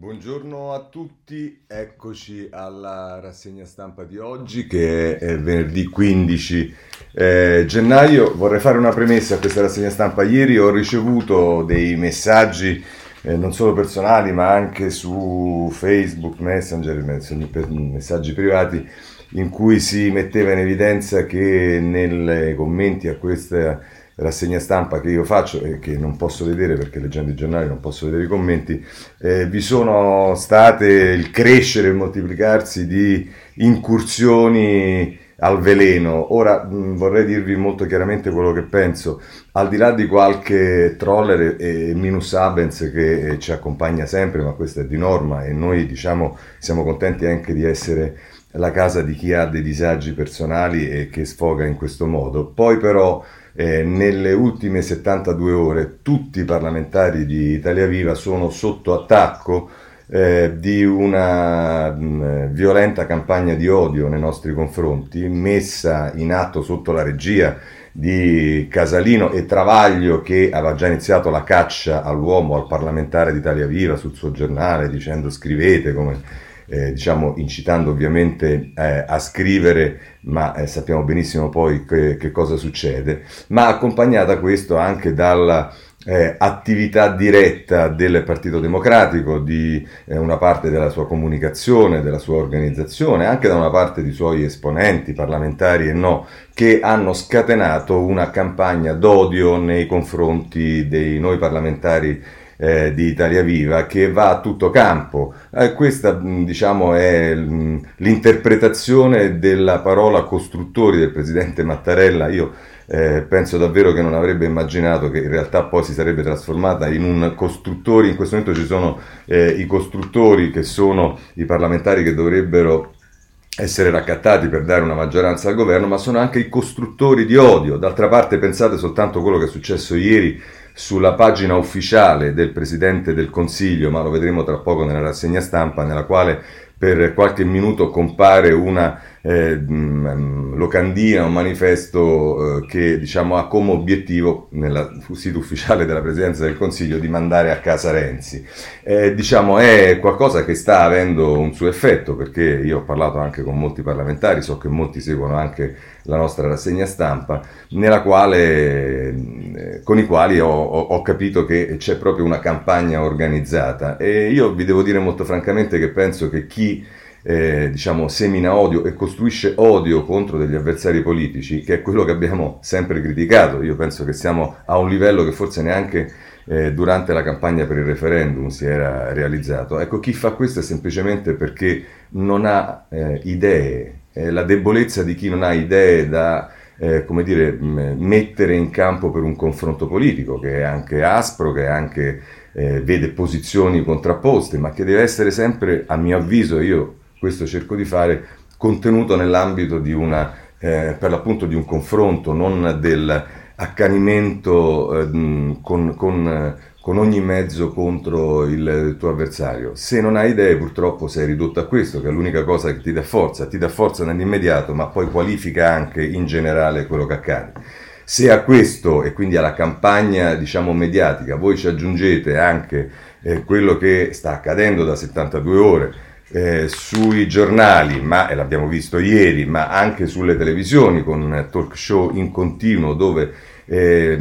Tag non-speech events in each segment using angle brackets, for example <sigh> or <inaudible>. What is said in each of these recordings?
Buongiorno a tutti, eccoci alla rassegna stampa di oggi che è venerdì 15 eh, gennaio. Vorrei fare una premessa a questa rassegna stampa. Ieri ho ricevuto dei messaggi eh, non solo personali ma anche su Facebook, Messenger, messaggi privati in cui si metteva in evidenza che nei commenti a questa rassegna stampa che io faccio e che non posso vedere perché leggendo i giornali non posso vedere i commenti, eh, vi sono state il crescere e il moltiplicarsi di incursioni al veleno. Ora mh, vorrei dirvi molto chiaramente quello che penso, al di là di qualche troller e, e minus abens che eh, ci accompagna sempre, ma questo è di norma e noi diciamo siamo contenti anche di essere la casa di chi ha dei disagi personali e che sfoga in questo modo. Poi però eh, nelle ultime 72 ore tutti i parlamentari di Italia Viva sono sotto attacco eh, di una mh, violenta campagna di odio nei nostri confronti, messa in atto sotto la regia di Casalino e Travaglio che aveva già iniziato la caccia all'uomo, al parlamentare di Italia Viva sul suo giornale dicendo scrivete come eh, diciamo incitando ovviamente eh, a scrivere, ma eh, sappiamo benissimo poi che, che, cosa succede, ma accompagnata questo anche dalla eh, attività diretta del Partito Democratico, di eh, una parte della sua comunicazione, della sua organizzazione, anche da una parte di suoi esponenti parlamentari e no, che hanno scatenato una campagna d'odio nei confronti dei noi parlamentari eh, di Italia Viva che va a tutto campo. Eh, questa diciamo, è l'interpretazione della parola costruttori del presidente Mattarella. Io eh, penso davvero che non avrebbe immaginato che in realtà poi si sarebbe trasformata in un costruttore. In questo momento ci sono eh, i costruttori che sono i parlamentari che dovrebbero essere raccattati per dare una maggioranza al governo, ma sono anche i costruttori di odio. D'altra parte pensate soltanto a quello che è successo ieri sulla pagina ufficiale del Presidente del Consiglio, ma lo vedremo tra poco nella rassegna stampa, nella quale per qualche minuto compare una eh, mm, locandina, un manifesto eh, che diciamo, ha come obiettivo nel sito ufficiale della Presidenza del Consiglio di mandare a casa Renzi. Eh, diciamo, è qualcosa che sta avendo un suo effetto perché io ho parlato anche con molti parlamentari, so che molti seguono anche la nostra rassegna stampa, nella quale, eh, con i quali ho, ho capito che c'è proprio una campagna organizzata e io vi devo dire molto francamente che penso che chi eh, diciamo, semina odio e costruisce odio contro degli avversari politici, che è quello che abbiamo sempre criticato. Io penso che siamo a un livello che forse neanche eh, durante la campagna per il referendum si era realizzato. Ecco, chi fa questo è semplicemente perché non ha eh, idee, è la debolezza di chi non ha idee da eh, come dire, mettere in campo per un confronto politico che è anche aspro, che anche eh, vede posizioni contrapposte, ma che deve essere sempre, a mio avviso, io questo cerco di fare, contenuto nell'ambito di una, eh, per l'appunto di un confronto, non dell'accanimento eh, con, con, con, ogni mezzo contro il tuo avversario. Se non hai idee purtroppo sei ridotto a questo, che è l'unica cosa che ti dà forza, ti dà forza nell'immediato, ma poi qualifica anche in generale quello che accade. Se a questo e quindi alla campagna diciamo mediatica voi ci aggiungete anche eh, quello che sta accadendo da 72 ore, eh, sui giornali, ma e l'abbiamo visto ieri, ma anche sulle televisioni con talk show in continuo dove eh,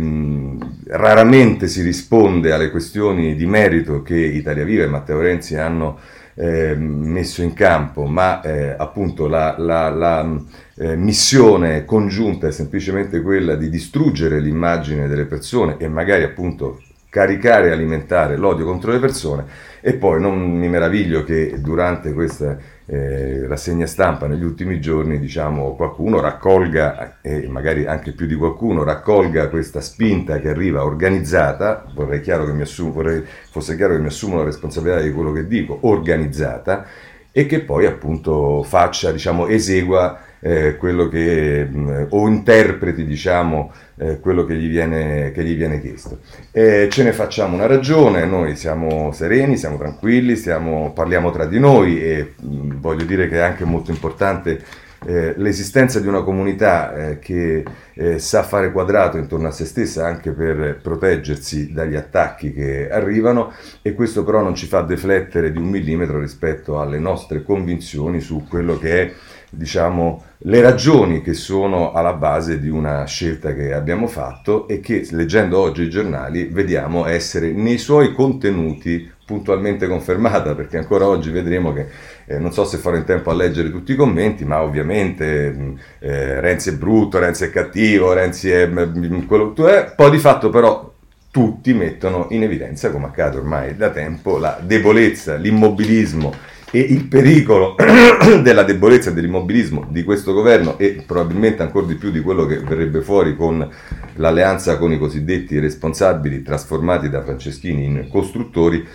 raramente si risponde alle questioni di merito che Italia Viva e Matteo Renzi hanno eh, messo in campo, ma eh, appunto la, la, la eh, missione congiunta è semplicemente quella di distruggere l'immagine delle persone e magari appunto caricare e alimentare l'odio contro le persone. E poi non mi meraviglio che durante questa eh, rassegna stampa negli ultimi giorni diciamo, qualcuno raccolga, e magari anche più di qualcuno, raccolga questa spinta che arriva organizzata, vorrei, chiaro che mi assumo, vorrei fosse chiaro che mi assumo la responsabilità di quello che dico, organizzata, e che poi appunto faccia, diciamo, esegua eh, quello che, mh, mm, o interpreti diciamo, eh, quello che gli viene, che gli viene chiesto. Eh, ce ne facciamo una ragione, noi siamo sereni, siamo tranquilli, stiamo, parliamo tra di noi e mh, mm, voglio dire che è anche molto importante eh, l'esistenza di una comunità eh, che eh, sa fare quadrato intorno a se stessa anche per proteggersi dagli attacchi che arrivano e questo però non ci fa deflettere di un millimetro rispetto alle nostre convinzioni su quello che è diciamo, le ragioni che sono alla base di una scelta che abbiamo fatto e che leggendo oggi i giornali vediamo essere nei suoi contenuti puntualmente confermata perché ancora oggi vedremo che eh, non so se farò in tempo a leggere tutti i commenti ma ovviamente mh, eh, Renzi è brutto, Renzi è cattivo, Renzi è mh, quello che è poi di fatto però tutti mettono in evidenza come accade ormai da tempo la debolezza, l'immobilismo e il pericolo <clears throat> della debolezza e dell'immobilismo di questo governo e probabilmente ancora di più di quello che verrebbe fuori con l'alleanza con i cosiddetti responsabili trasformati da Franceschini in costruttori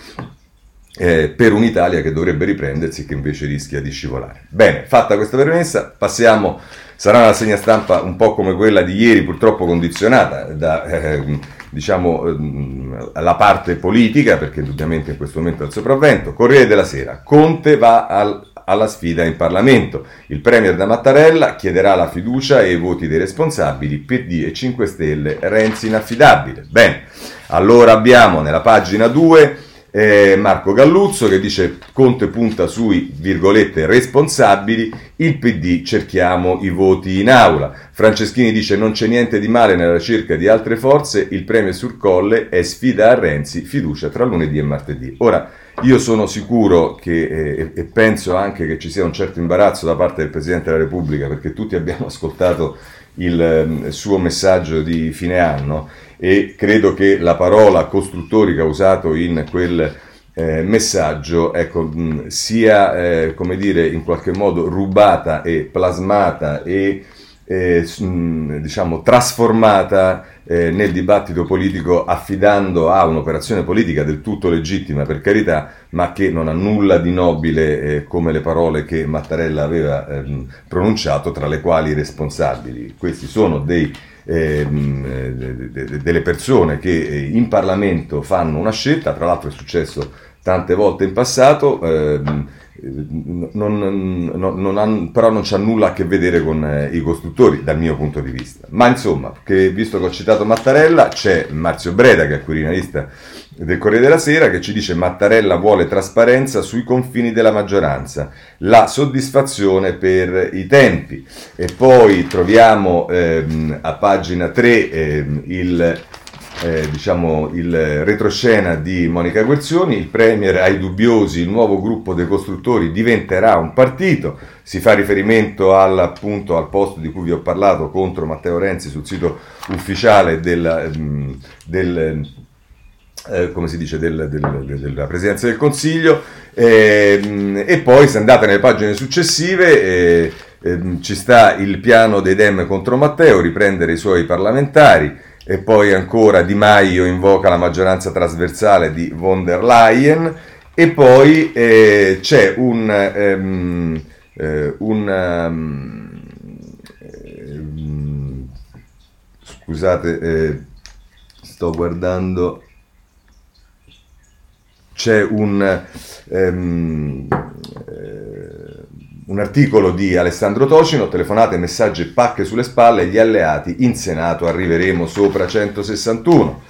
eh, per un'Italia che dovrebbe riprendersi e che invece rischia di scivolare. Bene, fatta questa premessa, passiamo, sarà una segna stampa un po' come quella di ieri, purtroppo condizionata da... Eh, diciamo, ehm, la parte politica, perché indubbiamente in questo momento è al sopravvento. Corriere della Sera, Conte va al, alla sfida in Parlamento. Il Premier da Mattarella chiederà la fiducia e i voti dei responsabili, PD e 5 Stelle, Renzi inaffidabile. Bene, allora abbiamo nella pagina 2 eh, Marco Galluzzo che dice Conte punta sui virgolette responsabili, il PD cerchiamo i voti in aula. Franceschini dice non c'è niente di male nella ricerca di altre forze, il premio sul colle è sfida a Renzi, fiducia tra lunedì e martedì. Ora, io sono sicuro che, eh, e penso anche che ci sia un certo imbarazzo da parte del Presidente della Repubblica perché tutti abbiamo ascoltato il, eh, suo messaggio di fine anno e credo che la parola costruttori che ha usato in quel eh, messaggio ecco, mh, sia eh, come dire, in qualche modo rubata e plasmata e eh, mh, diciamo, trasformata eh, nel dibattito politico affidando a un'operazione politica del tutto legittima per carità ma che non ha nulla di nobile eh, come le parole che Mattarella aveva ehm, pronunciato tra le quali responsabili. Questi sono dei Ehm, eh, delle persone che eh, in Parlamento fanno una scelta, tra l'altro è successo tante volte in passato, ehm, non, non, non ha, però non c'ha nulla a che vedere con eh, i costruttori dal mio punto di vista. Ma insomma, che, visto che ho citato Mattarella, c'è Marzio Breda che è quirinalista del Corriere della Sera che ci dice Mattarella vuole trasparenza sui confini della maggioranza, la soddisfazione per i tempi. E poi troviamo ehm, a pagina 3 ehm, il, eh, diciamo, il retroscena di Monica Guerzoni, il Premier ai dubbiosi, il nuovo gruppo dei costruttori diventerà un partito, si fa riferimento al, appunto, al posto di cui vi ho parlato contro Matteo Renzi sul sito ufficiale del, ehm, del eh, come si dice, del, del, della Presidenza del Consiglio. Eh, e poi se andate nelle pagine successive eh, ehm, ci sta il piano dei Dem contro Matteo, riprendere i suoi parlamentari e poi ancora Di Maio invoca la maggioranza trasversale di von der Leyen. E poi eh, c'è un, um, un um, scusate eh, sto guardando. C'è un, um, un, articolo di Alessandro Tocino, telefonate, messaggi e pacche sulle spalle, gli alleati in Senato arriveremo sopra 161.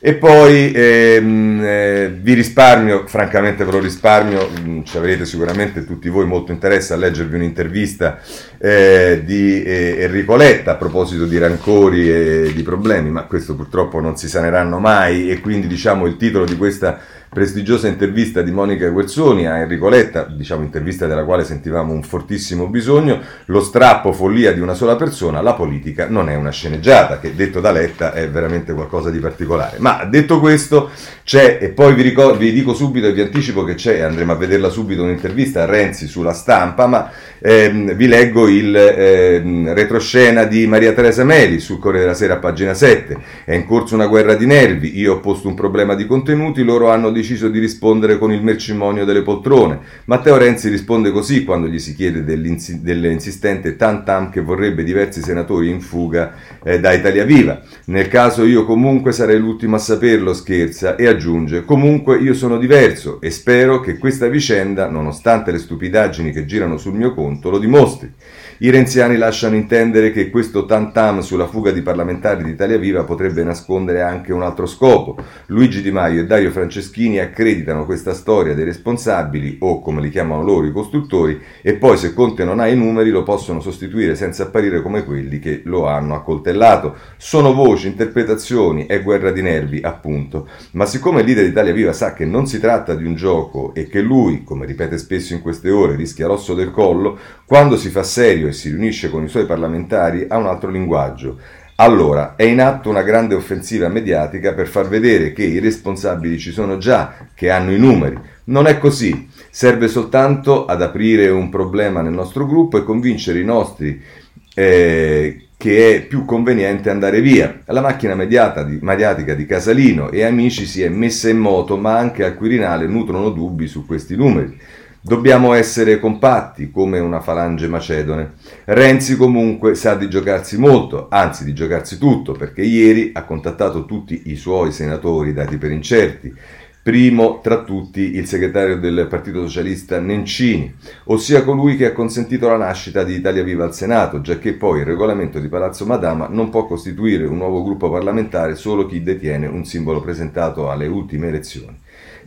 E poi ehm, eh, vi risparmio, francamente ve lo risparmio, mm, ci avrete sicuramente tutti voi molto interesse a leggervi un'intervista eh, di eh, Enrico Letta a proposito di rancori e di problemi, ma questo purtroppo non si saneranno mai e quindi diciamo il titolo di questa prestigiosa intervista di Monica Guerzoni a Enrico Letta, diciamo intervista della quale sentivamo un fortissimo bisogno, lo strappo follia di una sola persona, la politica non è una sceneggiata, che detto da Letta è veramente qualcosa di particolare. Ma detto questo, c'è, e poi vi, ricordo, vi dico subito e vi anticipo che c'è, andremo a vederla subito, un'intervista a Renzi sulla stampa, ma ehm, vi leggo il ehm, retroscena di Maria Teresa Meli sul Corriere della Sera, pagina 7. È in corso una guerra di nervi, io ho posto un problema di contenuti, loro hanno deciso di rispondere con il mercimonio delle poltrone. Matteo Renzi risponde così quando gli si chiede dell'insistente tam tam che vorrebbe diversi senatori in fuga eh, da Italia Viva. Nel caso io comunque sarei l'ultimo a saperlo, scherza e aggiunge comunque io sono diverso e spero che questa vicenda, nonostante le stupidaggini che girano sul mio conto, lo dimostri. I renziani lasciano intendere che questo tam tam sulla fuga di parlamentari di Italia Viva potrebbe nascondere anche un altro scopo. Luigi Di Maio e Dario Franceschini accreditano questa storia dei responsabili, o come li chiamano loro i costruttori, e poi se Conte non ha i numeri lo possono sostituire senza apparire come quelli che lo hanno accoltellato. Sono voci, interpretazioni, è guerra di nervi, appunto. Ma siccome il leader di Viva sa che non si tratta di un gioco e che lui, come ripete spesso in queste ore, rischia l'osso del collo, quando si fa serio e si riunisce con i suoi parlamentari ha un altro linguaggio. Allora, è in atto una grande offensiva mediatica per far vedere che i responsabili ci sono già, che hanno i numeri. Non è così, serve soltanto ad aprire un problema nel nostro gruppo e convincere i nostri eh, che è più conveniente andare via. La macchina di, mediatica di Casalino e amici si è messa in moto, ma anche al Quirinale nutrono dubbi su questi numeri. Dobbiamo essere compatti come una falange macedone. Renzi comunque sa di giocarsi molto, anzi di giocarsi tutto, perché ieri ha contattato tutti i suoi senatori dati per incerti. Primo tra tutti il segretario del Partito Socialista Nencini, ossia colui che ha consentito la nascita di Italia Viva al Senato, giacché poi il regolamento di Palazzo Madama non può costituire un nuovo gruppo parlamentare solo chi detiene un simbolo presentato alle ultime elezioni.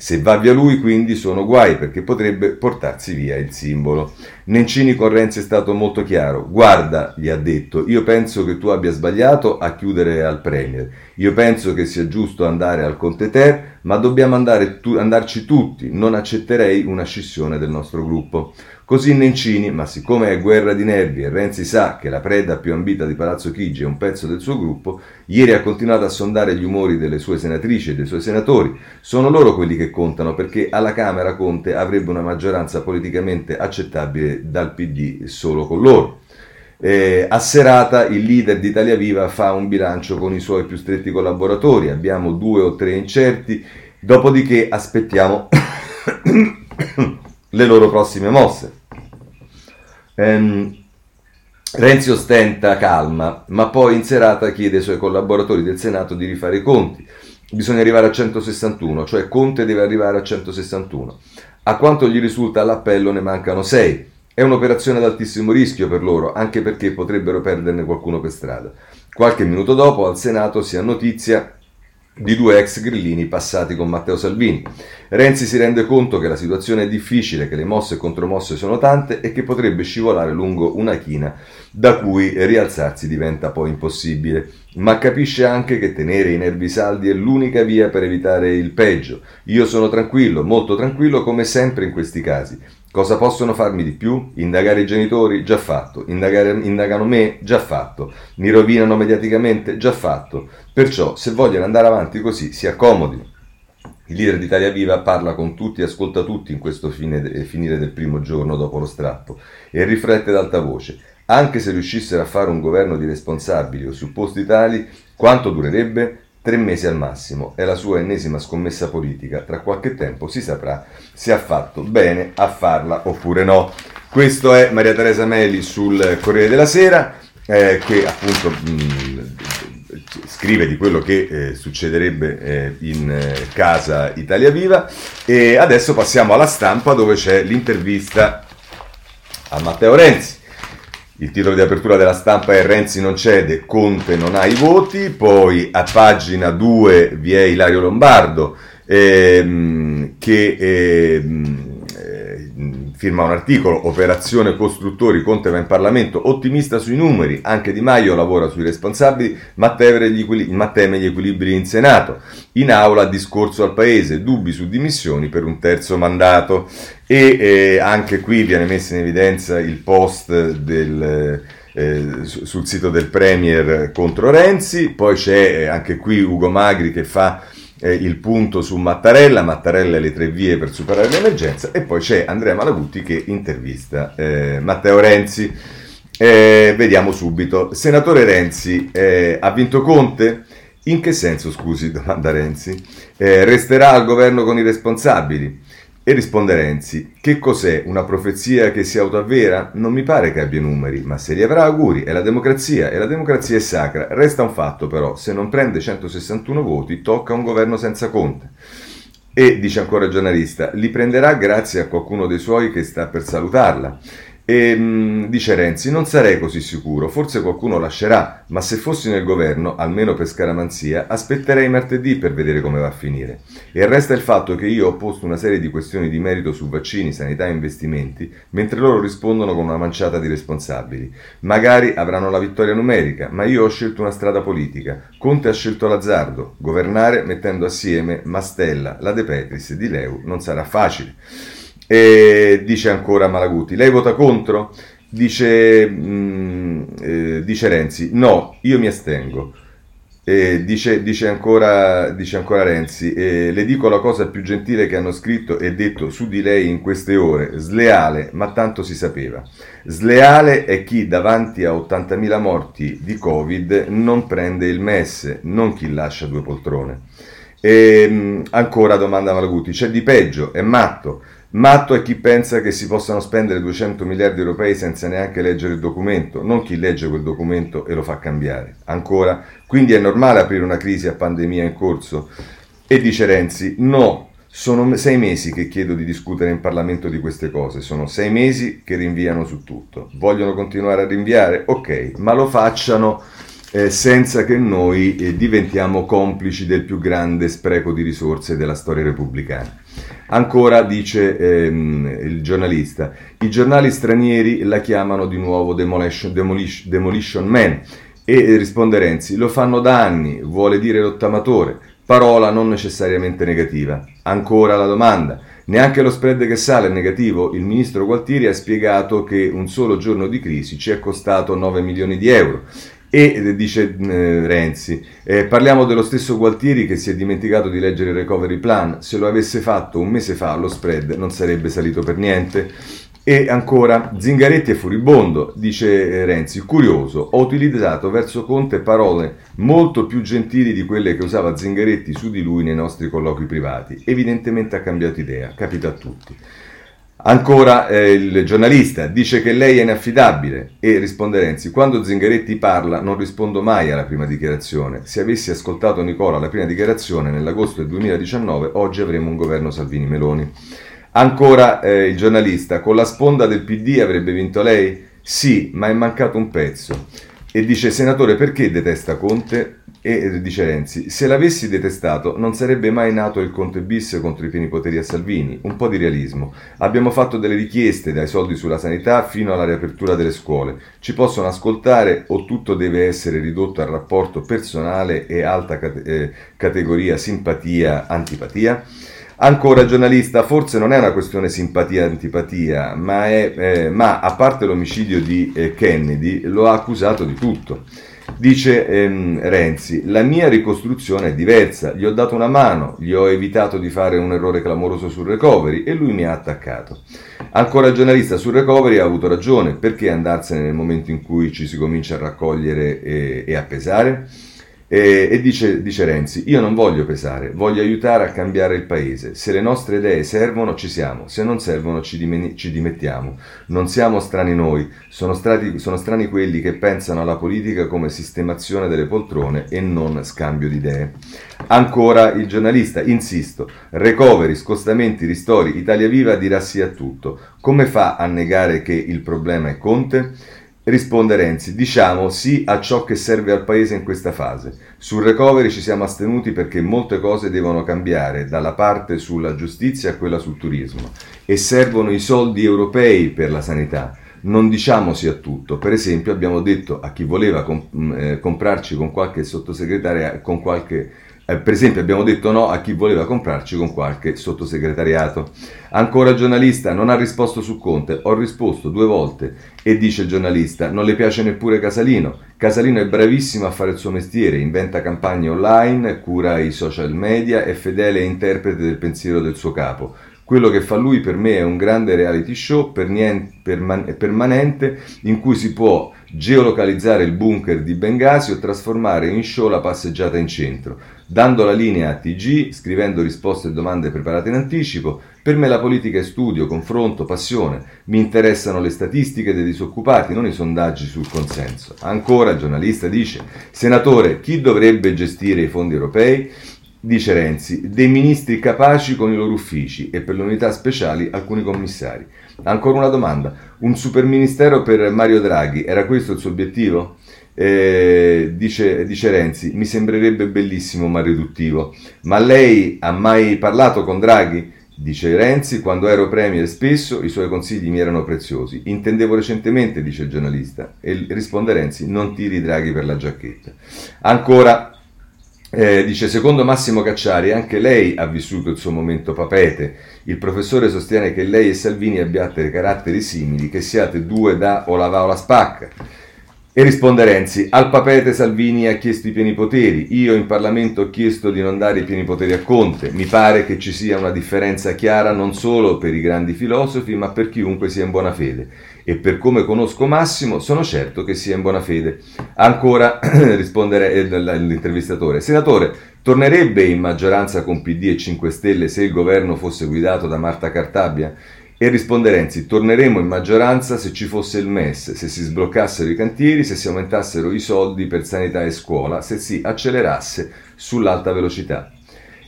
Se va via lui, quindi, sono guai perché potrebbe portarsi via il simbolo. Nencini con Renzi è stato molto chiaro. Guarda, gli ha detto, io penso che tu abbia sbagliato a chiudere al Premier. Io penso che sia giusto andare al Conte Ter, ma dobbiamo tu- andarci tutti. Non accetterei una scissione del nostro gruppo. Così Nencini, ma siccome è guerra di nervi e Renzi sa che la preda più ambita di Palazzo Chigi è un pezzo del suo gruppo, ieri ha continuato a sondare gli umori delle sue senatrici e dei suoi senatori. Sono loro quelli che contano perché alla Camera Conte avrebbe una maggioranza politicamente accettabile dal PD solo con loro. Eh, a serata il leader di Italia Viva fa un bilancio con i suoi più stretti collaboratori, abbiamo due o tre incerti, dopodiché aspettiamo <coughs> le loro prossime mosse. Ehm, Renzi ostenta calma, ma poi in serata chiede ai suoi collaboratori del Senato di rifare i conti. Bisogna arrivare a 161, cioè Conte deve arrivare a 161. A quanto gli risulta all'appello ne mancano 6. È un'operazione ad altissimo rischio per loro, anche perché potrebbero perderne qualcuno per strada. Qualche minuto dopo al Senato si ha notizia di due ex grillini passati con Matteo Salvini. Renzi si rende conto che la situazione è difficile, che le mosse e contromosse sono tante e che potrebbe scivolare lungo una china da cui rialzarsi diventa poi impossibile, ma capisce anche che tenere i nervi saldi è l'unica via per evitare il peggio. Io sono tranquillo, molto tranquillo come sempre in questi casi. Cosa possono farmi di più? Indagare i genitori? Già fatto. Indagare, indagano me? Già fatto. Mi rovinano mediaticamente? Già fatto. Perciò, se vogliono andare avanti così, si accomodino. Il leader d'Italia Viva parla con tutti ascolta tutti in questo fine, finire del primo giorno dopo lo strappo e riflette ad alta voce. Anche se riuscissero a fare un governo di responsabili o supposti tali, quanto durerebbe? Tre mesi al massimo. È la sua ennesima scommessa politica. Tra qualche tempo si saprà se ha fatto bene a farla oppure no. Questo è Maria Teresa Meli sul Corriere della Sera, eh, che appunto mh, scrive di quello che eh, succederebbe eh, in eh, casa Italia Viva. E adesso passiamo alla stampa dove c'è l'intervista a Matteo Renzi. Il titolo di apertura della stampa è Renzi non cede, Conte non ha i voti, poi a pagina 2 vi è Ilario Lombardo ehm, che ehm, eh, firma un articolo, Operazione Costruttori, Conte va in Parlamento, ottimista sui numeri, anche Di Maio lavora sui responsabili, ma teme gli, teme gli equilibri in Senato. In aula discorso al Paese, dubbi su dimissioni per un terzo mandato e eh, anche qui viene messo in evidenza il post del, eh, sul sito del Premier contro Renzi, poi c'è eh, anche qui Ugo Magri che fa eh, il punto su Mattarella, Mattarella e le tre vie per superare l'emergenza e poi c'è Andrea Malagutti che intervista eh, Matteo Renzi. Eh, vediamo subito. Senatore Renzi, ha vinto Conte? In che senso, scusi, domanda Renzi? Eh, resterà al governo con i responsabili. E risponde Renzi, che cos'è? Una profezia che si autoavvera? Non mi pare che abbia numeri, ma se li avrà auguri, è la democrazia, e la democrazia è sacra. Resta un fatto però, se non prende 161 voti, tocca un governo senza Conte. E, dice ancora il giornalista, li prenderà grazie a qualcuno dei suoi che sta per salutarla. E mh, dice Renzi: Non sarei così sicuro, forse qualcuno lascerà, ma se fossi nel governo, almeno per scaramanzia, aspetterei martedì per vedere come va a finire. E resta il fatto che io ho posto una serie di questioni di merito su vaccini, sanità e investimenti, mentre loro rispondono con una manciata di responsabili. Magari avranno la vittoria numerica, ma io ho scelto una strada politica. Conte ha scelto l'azzardo. Governare mettendo assieme Mastella, la De Petris Di Leu non sarà facile. E dice ancora Malaguti, lei vota contro? Dice, mh, mm, eh, dice Renzi, no, io mi astengo. E dice, dice, ancora, dice ancora Renzi, eh, le dico la cosa più gentile che hanno scritto e detto su di lei in queste ore, sleale, ma tanto si sapeva. Sleale è chi davanti a 80.000 morti di Covid non prende il MES, non chi lascia due poltrone. E, mh, ancora domanda Malaguti, c'è di peggio, è matto. Matto è chi pensa che si possano spendere 200 miliardi europei senza neanche leggere il documento, non chi legge quel documento e lo fa cambiare. Ancora, quindi è normale aprire una crisi a pandemia in corso? E dice Renzi, no, sono sei mesi che chiedo di discutere in Parlamento di queste cose, sono sei mesi che rinviano su tutto. Vogliono continuare a rinviare? Ok, ma lo facciano eh, senza che noi eh, diventiamo complici del più grande spreco di risorse della storia repubblicana. Ancora dice ehm, il giornalista, i giornali stranieri la chiamano di nuovo Demolition, Demolition, Demolition Man e risponde Renzi, lo fanno da anni, vuole dire rottamatore, parola non necessariamente negativa. Ancora la domanda, neanche lo spread che sale è negativo? Il ministro Gualtieri ha spiegato che un solo giorno di crisi ci è costato 9 milioni di euro e dice eh, Renzi, eh, parliamo dello stesso Gualtieri che si è dimenticato di leggere il recovery plan, se lo avesse fatto un mese fa lo spread non sarebbe salito per niente. E ancora, Zingaretti è furibondo, dice eh, Renzi, curioso, ho utilizzato verso Conte parole molto più gentili di quelle che usava Zingaretti su di lui nei nostri colloqui privati. Evidentemente ha cambiato idea, capita a tutti. Ancora eh, il giornalista dice che lei è inaffidabile e risponde Renzi, quando Zingaretti parla non rispondo mai alla prima dichiarazione. Se avessi ascoltato Nicola alla prima dichiarazione nell'agosto del 2019 oggi avremmo un governo Salvini-Meloni. Ancora eh, il giornalista, con la sponda del PD avrebbe vinto lei? Sì, ma è mancato un pezzo. E dice, senatore, perché detesta Conte? E dice Renzi, se l'avessi detestato non sarebbe mai nato il Conte bis contro i pieni poteri a Salvini. Un po' di realismo. Abbiamo fatto delle richieste dai soldi sulla sanità fino alla riapertura delle scuole. Ci possono ascoltare o tutto deve essere ridotto al rapporto personale e alta cate- eh, categoria simpatia-antipatia? Ancora giornalista, forse non è una questione simpatia-antipatia, ma, è, eh, ma a parte l'omicidio di eh, Kennedy lo ha accusato di tutto. Dice ehm, Renzi, la mia ricostruzione è diversa, gli ho dato una mano, gli ho evitato di fare un errore clamoroso sul recovery e lui mi ha attaccato. Ancora giornalista sul recovery ha avuto ragione, perché andarsene nel momento in cui ci si comincia a raccogliere e, e a pesare? E, e dice, dice, Renzi, io non voglio pesare, voglio aiutare a cambiare il paese. Se le nostre idee servono, ci siamo, se non servono, ci, dimeni- ci dimettiamo. Non siamo strani noi, sono, strati, sono strani quelli che pensano alla politica come sistemazione delle poltrone e non scambio di idee. Ancora il giornalista, insisto, recovery, scostamenti, ristori, Italia Viva dirà sì a tutto. Come fa a negare che il problema è Conte? Risponde Renzi, diciamo sì a ciò che serve al Paese in questa fase. Sul recovery ci siamo astenuti perché molte cose devono cambiare, dalla parte sulla giustizia a quella sul turismo. E servono i soldi europei per la sanità. Non diciamo sì a tutto. Per esempio abbiamo detto a chi voleva comp- eh, comprarci con qualche sottosegretaria, con qualche eh, per esempio abbiamo detto no a chi voleva comprarci con qualche sottosegretariato. Ancora giornalista, non ha risposto su Conte, ho risposto due volte e dice il giornalista, non le piace neppure Casalino. Casalino è bravissimo a fare il suo mestiere, inventa campagne online, cura i social media, è fedele interprete del pensiero del suo capo. Quello che fa lui per me è un grande reality show permanente in cui si può geolocalizzare il bunker di Bengasi o trasformare in show la passeggiata in centro, dando la linea a TG, scrivendo risposte e domande preparate in anticipo. Per me la politica è studio, confronto, passione. Mi interessano le statistiche dei disoccupati, non i sondaggi sul consenso. Ancora il giornalista dice, senatore, chi dovrebbe gestire i fondi europei? dice Renzi, dei ministri capaci con i loro uffici e per le unità speciali alcuni commissari. Ancora una domanda, un superministero per Mario Draghi, era questo il suo obiettivo? Eh, dice, dice, Renzi, mi sembrerebbe bellissimo ma riduttivo. Ma lei ha mai parlato con Draghi? Dice Renzi, quando ero premier spesso i suoi consigli mi erano preziosi. Intendevo recentemente, dice il giornalista, e risponde Renzi, non tiri Draghi per la giacchetta. Ancora, eh, dice, secondo Massimo Cacciari, anche lei ha vissuto il suo momento papete. Il professore sostiene che lei e Salvini abbiate caratteri simili, che siate due da o la va o la spacca. E risponde Renzi, al papete Salvini ha chiesto i pieni poteri, io in Parlamento ho chiesto di non dare i pieni poteri a Conte, mi pare che ci sia una differenza chiara non solo per i grandi filosofi, ma per chiunque sia in buona fede. E per come conosco Massimo, sono certo che sia in buona fede. Ancora <clears throat> risponde l'intervistatore, senatore, tornerebbe in maggioranza con PD e 5 Stelle se il governo fosse guidato da Marta Cartabia? E risponde Renzi, torneremo in maggioranza se ci fosse il MES, se si sbloccassero i cantieri, se si aumentassero i soldi per sanità e scuola, se si accelerasse sull'alta velocità.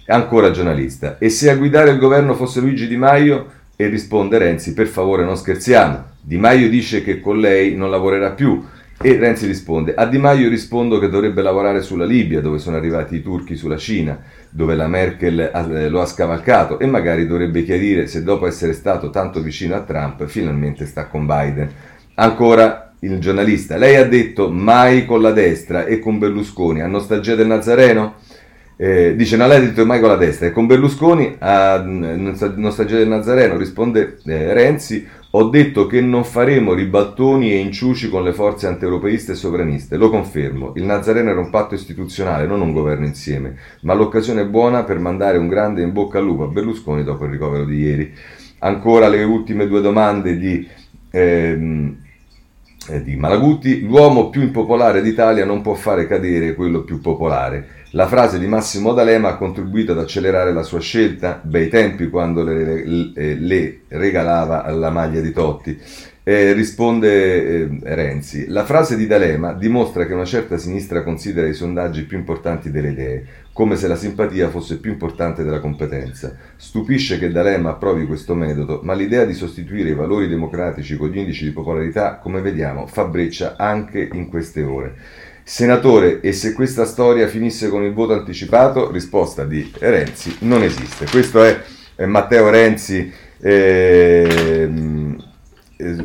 Ancora giornalista, e se a guidare il governo fosse Luigi Di Maio? E risponde Renzi, per favore non scherziamo, Di Maio dice che con lei non lavorerà più, e Renzi risponde, a Di Maio rispondo che dovrebbe lavorare sulla Libia, dove sono arrivati i turchi sulla Cina, dove la Merkel eh, lo ha scavalcato e magari dovrebbe chiarire se dopo essere stato tanto vicino a Trump finalmente sta con Biden. Ancora il giornalista, lei ha detto mai con la destra e con Berlusconi, a nostalgia del Nazareno? Eh, dice, no, lei ha detto mai con la destra e con Berlusconi a nostalgia del Nazareno, risponde eh, Renzi, ho detto che non faremo ribaltoni e inciuci con le forze antieuropeiste e sovraniste. Lo confermo. Il Nazareno era un patto istituzionale, non un governo insieme. Ma l'occasione è buona per mandare un grande in bocca al lupo a Berlusconi dopo il ricovero di ieri. Ancora le ultime due domande di. Ehm, eh, di Malaguti, l'uomo più impopolare d'Italia non può fare cadere quello più popolare. La frase di Massimo D'Alema ha contribuito ad accelerare la sua scelta, bei tempi quando le, le, le regalava la maglia di Totti. Eh, risponde eh, Renzi, la frase di D'Alema dimostra che una certa sinistra considera i sondaggi più importanti delle idee, come se la simpatia fosse più importante della competenza. Stupisce che D'Alema approvi questo metodo, ma l'idea di sostituire i valori democratici con gli indici di popolarità, come vediamo, fa breccia anche in queste ore. Senatore, e se questa storia finisse con il voto anticipato? Risposta di Renzi, non esiste. Questo è, Matteo Renzi eh,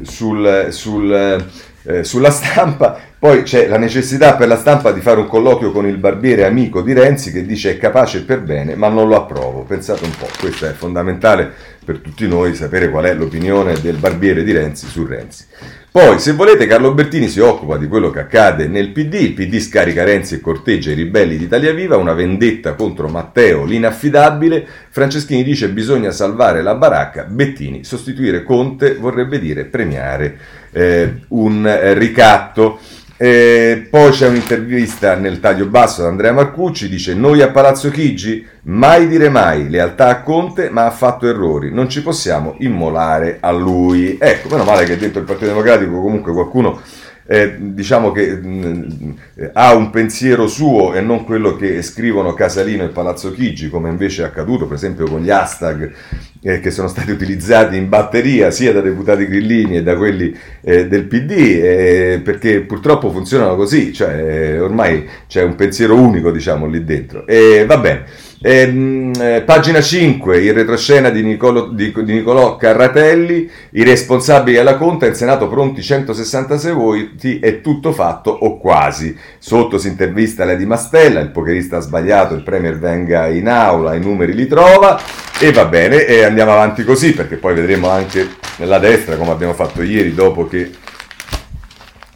sul, sul, eh, sulla stampa. Poi c'è la necessità per la stampa di fare un colloquio con il barbiere amico di Renzi che dice è capace per bene, ma non lo approvo. Pensate un po', questo è fondamentale per tutti noi sapere qual è l'opinione del barbiere di Renzi su Renzi. Poi, se volete, Carlo Bertini si occupa di quello che accade nel PD. Il PD scarica Renzi e corteggia i ribelli d'Italia Viva, una vendetta contro Matteo, l'inaffidabile. Franceschini dice bisogna salvare la baracca. Bettini, sostituire Conte vorrebbe dire premiare eh, un ricatto. Eh, poi c'è un'intervista nel taglio basso da Andrea Marcucci, dice noi a Palazzo Chigi mai dire mai, lealtà a Conte ma ha fatto errori, non ci possiamo immolare a lui. Ecco, meno male che dentro il Partito Democratico comunque qualcuno eh, diciamo che mh, ha un pensiero suo e non quello che scrivono Casalino e Palazzo Chigi, come invece è accaduto per esempio con gli hashtag eh, che sono stati utilizzati in batteria sia da deputati grillini e da quelli eh, del PD, eh, perché purtroppo funzionano così, cioè eh, ormai c'è un pensiero unico diciamo lì dentro. E va bene. Ehm, eh, pagina 5, il retroscena di, Nicolo, di, di, Nicolò Carratelli, i responsabili alla conta, in Senato pronti 166 voti, è tutto fatto o quasi. Sotto si intervista Lady Mastella, il pokerista ha sbagliato, il Premier venga in aula, i numeri li trova e va bene, e andiamo avanti così perché poi vedremo anche la destra come abbiamo fatto ieri dopo che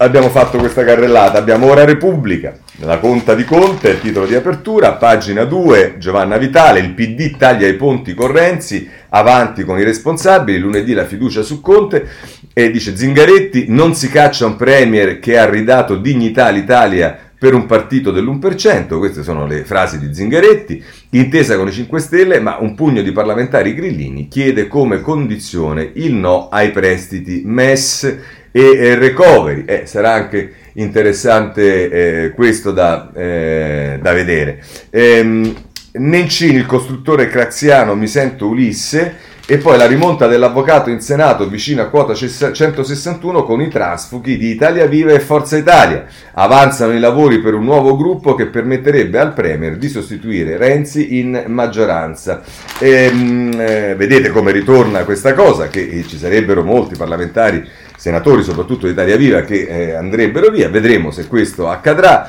abbiamo fatto questa carrellata, abbiamo ora Repubblica, la conta di Conte, il titolo di apertura, pagina 2, Giovanna Vitale, il PD taglia i ponti con Renzi, avanti con i responsabili, lunedì la fiducia su Conte e dice Zingaretti non si caccia un premier che ha ridato dignità all'Italia per un partito dell'1%, queste sono le frasi di Zingaretti, intesa con i 5 Stelle, ma un pugno di parlamentari grillini chiede come condizione il no ai prestiti MES e recovery. Eh, sarà anche interessante eh, questo da, eh, da vedere. Ehm, Nencini, il costruttore craxiano, mi sento Ulisse e poi la rimonta dell'avvocato in Senato vicino a quota 161 con i trasfughi di Italia Viva e Forza Italia. Avanzano i lavori per un nuovo gruppo che permetterebbe al Premier di sostituire Renzi in maggioranza. E, ehm, eh, vedete come ritorna questa cosa, che ci sarebbero molti parlamentari, senatori soprattutto di Italia Viva, che eh, andrebbero via. Vedremo se questo accadrà.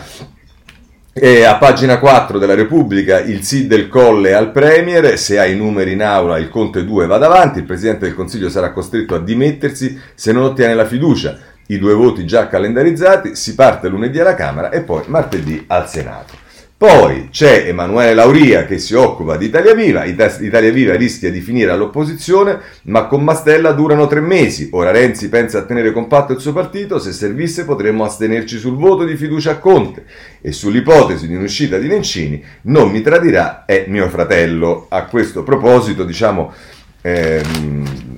E a pagina 4 della Repubblica il sì del Colle al Premier, se ha i numeri in aula il Conte 2 va davanti, il Presidente del Consiglio sarà costretto a dimettersi se non ottiene la fiducia. I due voti già calendarizzati, si parte lunedì alla Camera e poi martedì al Senato. Poi c'è Emanuele Lauria che si occupa di Italia Viva. Italia Viva rischia di finire all'opposizione, ma con Mastella durano tre mesi. Ora Renzi pensa a tenere compatto il suo partito. Se servisse potremmo astenerci sul voto di fiducia a Conte. E sull'ipotesi di un'uscita di Nencini, non mi tradirà, è mio fratello. A questo proposito, diciamo. Ehm,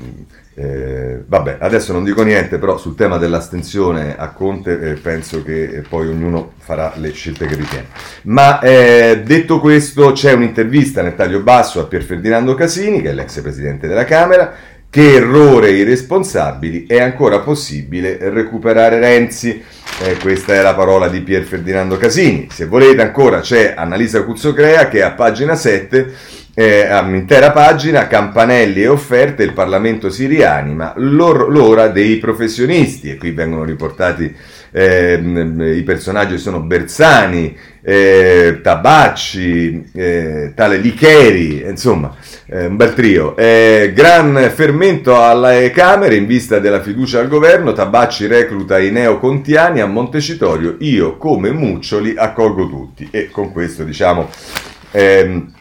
eh, vabbè, adesso non dico niente, però sul tema dell'astensione a Conte eh, penso che eh, poi ognuno farà le scelte che ritiene. Ma eh, detto questo, c'è un'intervista nel taglio basso a Pier Ferdinando Casini, che è l'ex presidente della Camera, che errore i responsabili, è ancora possibile recuperare Renzi. Eh, questa è la parola di Pier Ferdinando Casini. Se volete ancora c'è Annalisa Cuzzocrea che a pagina 7 eh, un'intera pagina, campanelli e offerte, il Parlamento si rianima, l'or- l'ora dei professionisti, e qui vengono riportati eh, i personaggi sono Bersani, eh, Tabacci, eh, tale Licheri, insomma, eh, un bel trio. Eh, gran fermento alle Camere in vista della fiducia al governo, Tabacci recluta i neocontiani a Montecitorio, io come Muccioli accolgo tutti. E con questo diciamo... Ehm,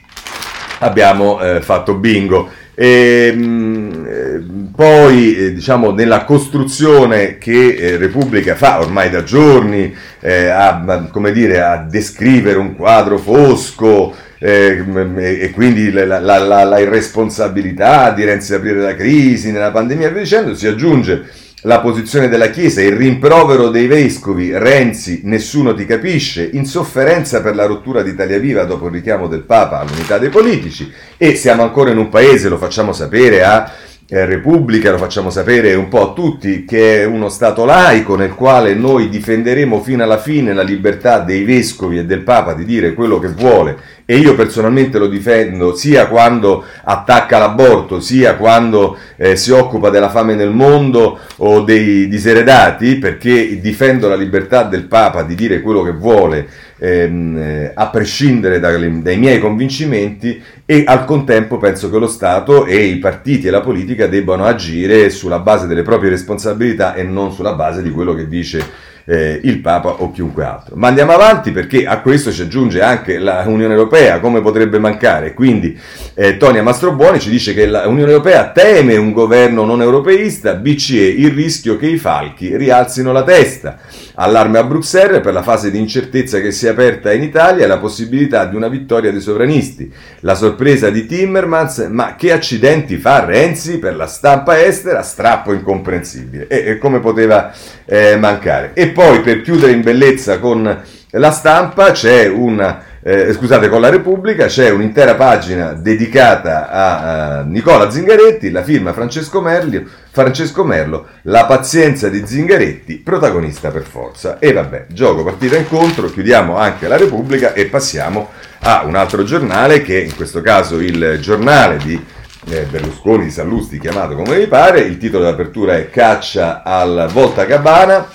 abbiamo eh, fatto bingo. E, ehm, mh, poi, eh, diciamo, nella costruzione che eh, Repubblica fa ormai da giorni, eh, a, come dire, a descrivere un quadro fosco, eh, e quindi la, la, la, la, irresponsabilità di Renzi aprire la crisi nella pandemia e via dicendo, si aggiunge la posizione della Chiesa, il rimprovero dei vescovi, Renzi, nessuno ti capisce, insofferenza per la rottura di Italia Viva dopo il richiamo del Papa all'unità dei politici. E siamo ancora in un paese, lo facciamo sapere a eh, Repubblica, lo facciamo sapere un po' a tutti, che è uno Stato laico nel quale noi difenderemo fino alla fine la libertà dei vescovi e del Papa di dire quello che vuole. E io personalmente lo difendo sia quando attacca l'aborto, sia quando eh, si occupa della fame nel mondo o dei diseredati, perché difendo la libertà del Papa di dire quello che vuole ehm, eh, a prescindere dai, dai miei convincimenti e al contempo penso che lo Stato e i partiti e la politica debbano agire sulla base delle proprie responsabilità e non sulla base di quello che dice eh, il Papa o chiunque altro. Ma andiamo avanti perché a questo ci aggiunge anche l'Unione Europea, come potrebbe mancare. Quindi eh, Tonia Mastrobuoni ci dice che l'Unione Europea teme un governo non europeista, BCE il rischio che i falchi rialzino la testa. Allarme a Bruxelles per la fase di incertezza che si è aperta in Italia e la possibilità di una vittoria dei sovranisti. La sorpresa di Timmermans, ma che accidenti fa Renzi per la stampa estera? Strappo incomprensibile. E, e come poteva eh, mancare? E poi per chiudere in bellezza con la stampa c'è una eh, scusate, con la Repubblica c'è un'intera pagina dedicata a, a Nicola Zingaretti, la firma Francesco, Merli, Francesco Merlo, la pazienza di Zingaretti, protagonista per forza. E vabbè, gioco, partita, incontro, chiudiamo anche la Repubblica e passiamo a un altro giornale che in questo caso il giornale di eh, Berlusconi Sallusti, chiamato come vi pare, il titolo d'apertura è Caccia al Volta Cabana.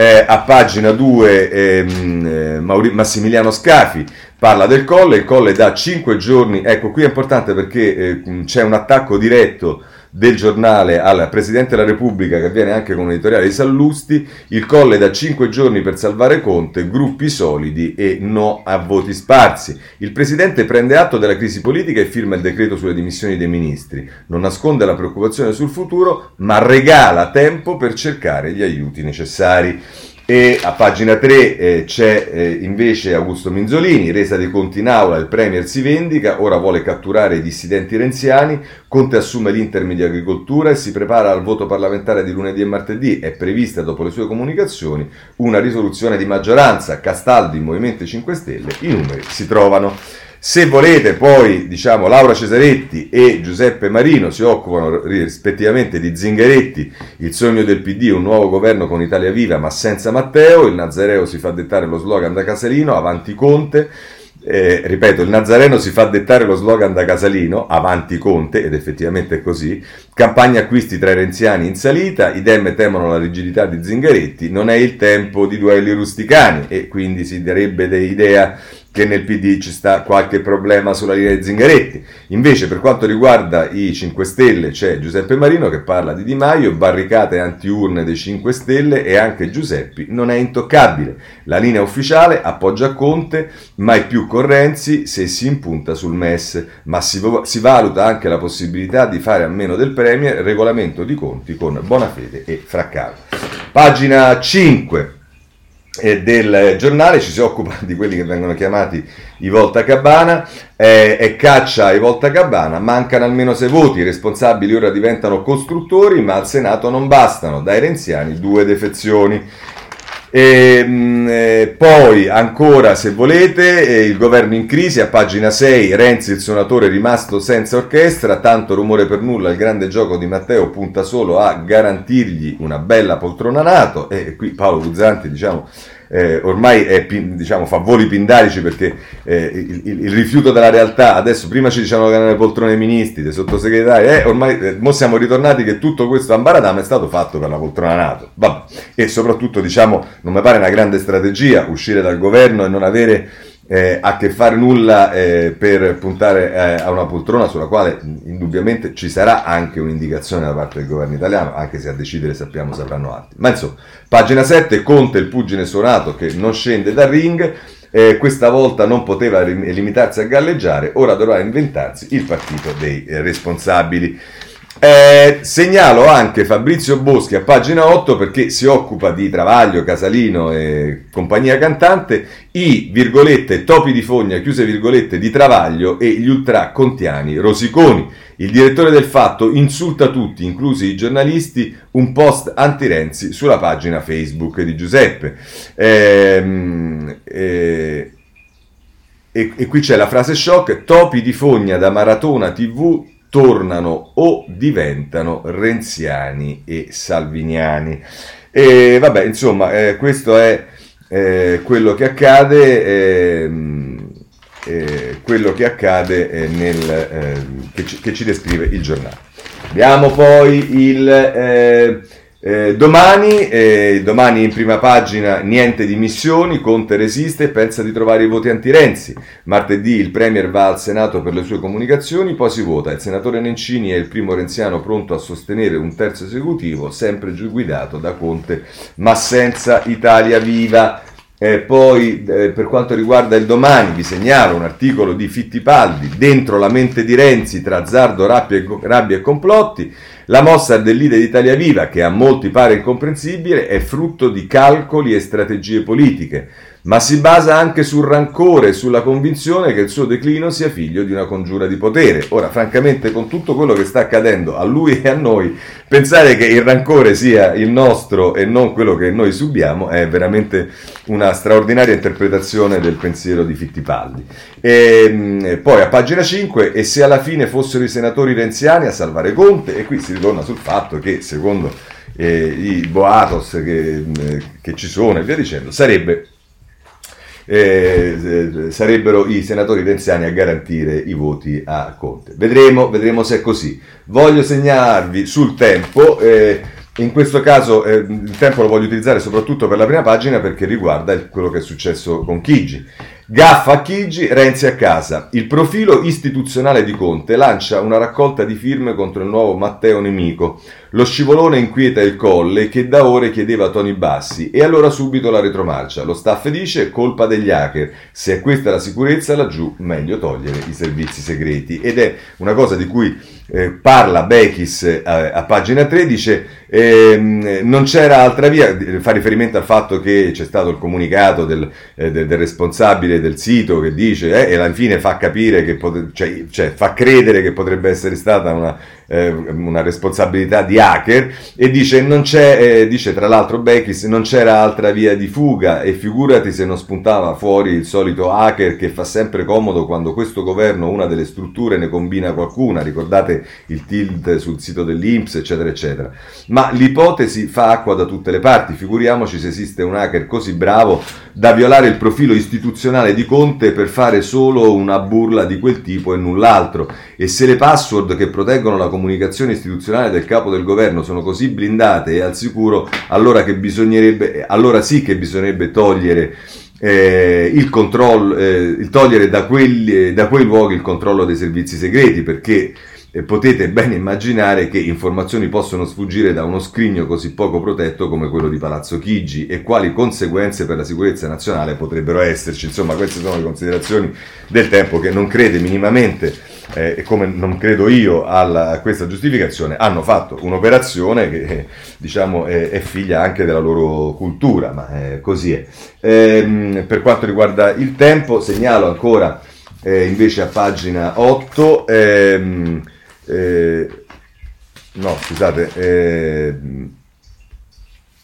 Eh, a pagina 2 ehm, eh, Mauri- Massimiliano Scafi parla del Colle, il Colle da 5 giorni, ecco qui è importante perché eh, c'è un attacco diretto del giornale al Presidente della Repubblica, che avviene anche con un editoriale di Sallusti, il colle da 5 giorni per salvare Conte, gruppi solidi e no a voti sparsi. Il Presidente prende atto della crisi politica e firma il decreto sulle dimissioni dei ministri. Non nasconde la preoccupazione sul futuro, ma regala tempo per cercare gli aiuti necessari. E a pagina 3 eh, c'è eh, invece Augusto Minzolini, resa dei conti in aula, il Premier si vendica, ora vuole catturare i dissidenti renziani, Conte assume l'Intermedia Agricoltura e si prepara al voto parlamentare di lunedì e martedì, è prevista dopo le sue comunicazioni una risoluzione di maggioranza, Castaldi, Movimento 5 Stelle, i numeri si trovano. Se volete poi, diciamo, Laura Cesaretti e Giuseppe Marino si occupano rispettivamente di Zingaretti, il sogno del PD, un nuovo governo con Italia Viva ma senza Matteo, il Nazareo si fa dettare lo slogan da Casalino, avanti Conte, eh, ripeto, il Nazareno si fa dettare lo slogan da Casalino, avanti Conte, ed effettivamente è così. Campagna acquisti tra i renziani in salita, i Dem temono la rigidità di Zingaretti, non è il tempo di duelli rusticani e quindi si darebbe idea che nel PD ci sta qualche problema sulla linea di Zingaretti. Invece, per quanto riguarda i 5 Stelle, c'è Giuseppe Marino che parla di Di Maio, barricate anti-urne dei 5 Stelle e anche Giuseppi non è intoccabile. La linea ufficiale appoggia Conte, mai più con Renzi se si impunta sul MES, ma si, si valuta anche la possibilità di fare a meno del Premier regolamento di conti con Bonafede e Fraccaro. Pagina 5 del giornale, ci si occupa di quelli che vengono chiamati i Volta Cabana eh, e caccia i Volta Cabana, mancano almeno sei voti, i responsabili ora diventano costruttori, ma al Senato non bastano, dai renziani due defezioni. E, ehm, eh, poi ancora, se volete, eh, il governo in crisi, a pagina 6, Renzi il suonatore rimasto senza orchestra, tanto rumore per nulla, il grande gioco di Matteo punta solo a garantirgli una bella poltrona NATO e qui Paolo Guzzanti diciamo eh, ormai è, diciamo, fa voli pindarici perché eh, il, il, il, rifiuto della realtà, adesso prima ci dicevano che erano le poltrone dei ministri, dei sottosegretari, eh, ormai eh, siamo ritornati che tutto questo ambaradam è stato fatto per la poltrona NATO. Vabbè. E soprattutto diciamo, non mi pare una grande strategia uscire dal governo e non avere eh, a che fare nulla eh, per puntare eh, a una poltrona sulla quale indubbiamente ci sarà anche un'indicazione da parte del governo italiano, anche se a decidere sappiamo sapranno altri. Ma insomma, pagina 7, Conte il pugine suonato che non scende dal ring, eh, questa volta non poteva limitarsi a galleggiare, ora dovrà inventarsi il partito dei eh, responsabili. Eh, segnalo anche Fabrizio Boschi a pagina 8 perché si occupa di Travaglio, Casalino e compagnia cantante, i virgolette topi di fogna, chiuse virgolette di Travaglio e gli ultra contiani rosiconi. Il direttore del fatto insulta tutti, inclusi i giornalisti, un post anti-Renzi sulla pagina Facebook di Giuseppe. Eh, eh, e, e qui c'è la frase shock, topi di fogna da Maratona TV tornano o diventano renziani e salviniani. E vabbè, insomma, eh, questo è eh, quello che accade. Eh, quello che accade eh, nel, ehm, che ci, che, ci, descrive il giornale. Abbiamo poi il eh, domani, eh, domani in prima pagina niente di missioni, Conte resiste e pensa di trovare i voti anti-Renzi. Martedì il Premier va al Senato per le sue comunicazioni, poi si vota. Il senatore Nencini è il primo renziano pronto a sostenere un terzo esecutivo, sempre guidato da Conte, ma senza Italia Viva. Eh, poi eh, per quanto riguarda il domani vi segnalo un articolo di Fittipaldi dentro la mente di Renzi tra azzardo, rabbia rabbia e complotti. La mossa del leader di Italia Viva, che a molti pare incomprensibile, è frutto di calcoli e strategie politiche ma si basa anche sul rancore e sulla convinzione che il suo declino sia figlio di una congiura di potere. Ora, francamente, con tutto quello che sta accadendo a lui e a noi, pensare che il rancore sia il nostro e non quello che noi subiamo è veramente una straordinaria interpretazione del pensiero di Fittipaldi. E, ehm, poi a pagina 5, e se alla fine fossero i senatori renziani a salvare Conte, e qui si ritorna sul fatto che, secondo eh, i boatos che, che ci sono e via dicendo, sarebbe eh, sarebbero i senatori renziani a garantire i voti a Conte. Vedremo, vedremo se è così. Voglio segnalarvi sul tempo. Eh, in questo caso eh, il tempo lo voglio utilizzare soprattutto per la prima pagina perché riguarda quello che è successo con Chigi. Gaffa a Chigi, Renzi a casa. Il profilo istituzionale di Conte lancia una raccolta di firme contro il nuovo Matteo Nemico. Lo scivolone inquieta il colle che da ore chiedeva toni bassi e allora subito la retromarcia. Lo staff dice colpa degli hacker. Se è questa la sicurezza laggiù, meglio togliere i servizi segreti. Ed è una cosa di cui eh, parla Bechis eh, a pagina 13, ehm, non c'era altra via, fa riferimento al fatto che c'è stato il comunicato del, eh, del, del responsabile del sito che dice eh, e alla fine fa capire che pot- cioè, cioè, fa credere che potrebbe essere stata una, eh, una responsabilità di hacker e dice non c'è, eh, dice tra l'altro Bechis non c'era altra via di fuga e figurati se non spuntava fuori il solito hacker che fa sempre comodo quando questo governo una delle strutture ne combina qualcuna, ricordate il tilt sul sito dell'Inps, eccetera, eccetera. Ma l'ipotesi fa acqua da tutte le parti, figuriamoci se esiste un hacker così bravo da violare il profilo istituzionale di Conte per fare solo una burla di quel tipo e null'altro. E se le password che proteggono la comunicazione istituzionale del capo del governo sono così blindate e al sicuro, allora, allora sì che bisognerebbe togliere eh, il controllo, eh, il togliere da, quelli, da quei luoghi il controllo dei servizi segreti, perché e potete ben immaginare che informazioni possono sfuggire da uno scrigno così poco protetto come quello di Palazzo Chigi e quali conseguenze per la sicurezza nazionale potrebbero esserci. Insomma, queste sono le considerazioni del tempo che non crede minimamente, eh, come non credo io alla, a questa giustificazione, hanno fatto un'operazione che eh, diciamo è, è, figlia anche della loro cultura, ma eh, così è. Ehm, per quanto riguarda il tempo, segnalo ancora eh, invece a pagina 8. Ehm, eh, no, scusate, eh,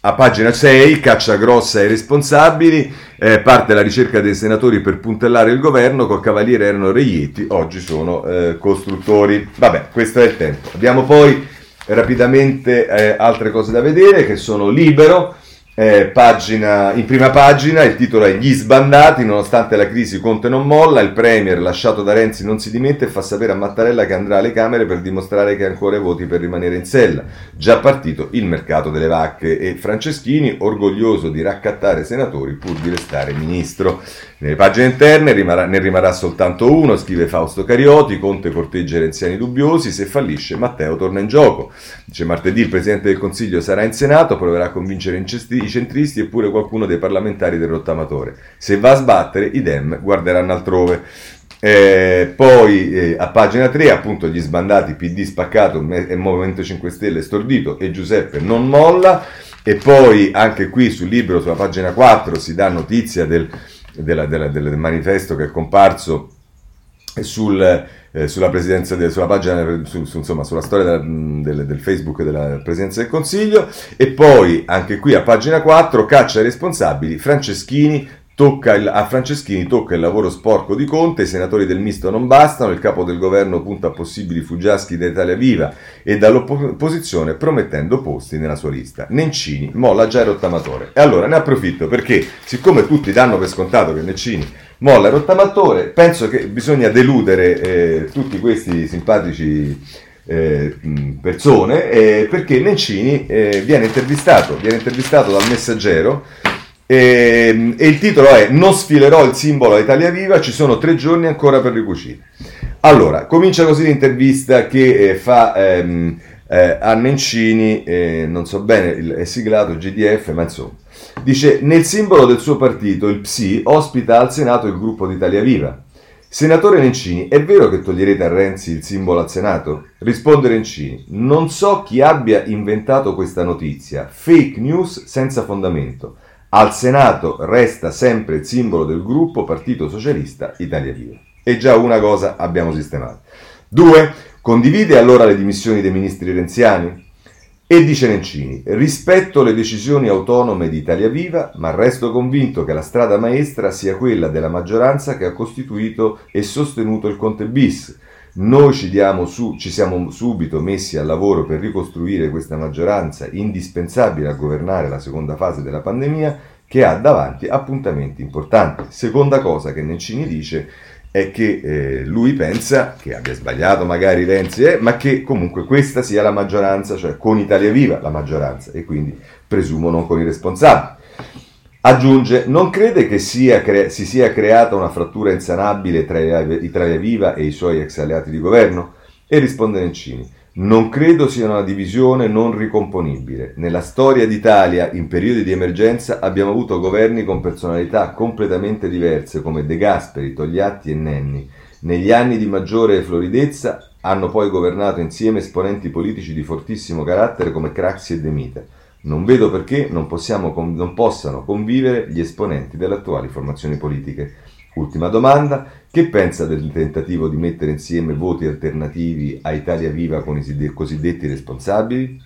a pagina 6, caccia grossa ai responsabili, eh, parte la ricerca dei senatori per puntellare il governo, col cavaliere erano Reietti, oggi sono eh, costruttori. Vabbè, questo è il tempo. Abbiamo poi rapidamente eh, altre cose da vedere che sono libero. Eh, pagina, in prima pagina il titolo è Gli sbandati, nonostante la crisi Conte non molla, il Premier lasciato da Renzi non si dimette e fa sapere a Mattarella che andrà alle Camere per dimostrare che ha ancora i voti per rimanere in sella. Già partito il mercato delle vacche e Franceschini orgoglioso di raccattare senatori pur di restare ministro. Nelle pagine interne rimarrà, ne rimarrà soltanto uno, scrive Fausto Carioti, Conte corteggia renziani dubbiosi, se fallisce Matteo torna in gioco. Dice martedì il Presidente del Consiglio sarà in Senato, proverà a convincere i centristi e pure qualcuno dei parlamentari del rottamatore. Se va a sbattere, i Dem guarderanno altrove. Eh, poi eh, a pagina 3 appunto gli sbandati PD spaccato e Movimento 5 Stelle stordito e Giuseppe non molla e poi anche qui sul libro sulla pagina 4 si dà notizia del della, della, del manifesto che è comparso sul, eh, sulla, de, sulla pagina, su, su, insomma, sulla storia della, del, del, Facebook della Presidenza del Consiglio. E poi anche qui a pagina 4 caccia ai responsabili Franceschini, il, a Franceschini tocca il lavoro sporco di Conte, i senatori del misto non bastano, il capo del governo punta a possibili fuggiaschi da Italia Viva e dall'opposizione promettendo posti nella sua lista. Nencini molla già il rottamatore. E allora ne approfitto perché, siccome tutti danno per scontato che Nencini molla il rottamatore, penso che bisogna deludere eh, tutti questi simpatici eh, persone eh, perché Nencini eh, viene intervistato, viene intervistato dal messaggero e, ehm, e, il titolo è Non sfilerò il simbolo a Italia Viva, ci sono tre giorni ancora per ricucire. Allora, comincia così l'intervista che eh, fa ehm, eh, a Nencini, eh, non so bene, il, è siglato GDF, ma insomma. Dice, nel simbolo del suo partito, il PSI, ospita al Senato il gruppo d'Italia Viva. Senatore Nencini, è vero che toglierete a Renzi il simbolo al Senato? Risponde Nencini, non so chi abbia inventato questa notizia, fake news senza fondamento. Al Senato resta sempre il simbolo del gruppo Partito Socialista Italia Viva. E già una cosa abbiamo sistemato. Due, condivide allora le dimissioni dei ministri renziani? E dice Nencini, rispetto le decisioni autonome di Italia Viva, ma resto convinto che la strada maestra sia quella della maggioranza che ha costituito e sostenuto il Conte bis, noi ci, su, ci, siamo subito messi al lavoro per ricostruire questa maggioranza indispensabile a governare la seconda fase della pandemia che ha davanti appuntamenti importanti. Seconda cosa che Nencini dice è che eh, lui pensa che abbia sbagliato magari Renzi, eh, ma che comunque questa sia la maggioranza, cioè con Italia Viva la maggioranza e quindi presumo non con i responsabili. Aggiunge, non crede che sia cre- si sia creata una frattura insanabile tra Italia Viva e i suoi ex alleati di governo? E risponde Nencini, non credo sia una divisione non ricomponibile. Nella storia d'Italia, in periodi di emergenza, abbiamo avuto governi con personalità completamente diverse come De Gasperi, Togliatti e Nenni. Negli anni di maggiore floridezza hanno poi governato insieme esponenti politici di fortissimo carattere come Craxi e De Mita. Non vedo perché non, possiamo, non possano convivere gli esponenti delle attuali formazioni politiche. Ultima domanda, che pensa del tentativo di mettere insieme voti alternativi a Italia Viva con i cosiddetti responsabili?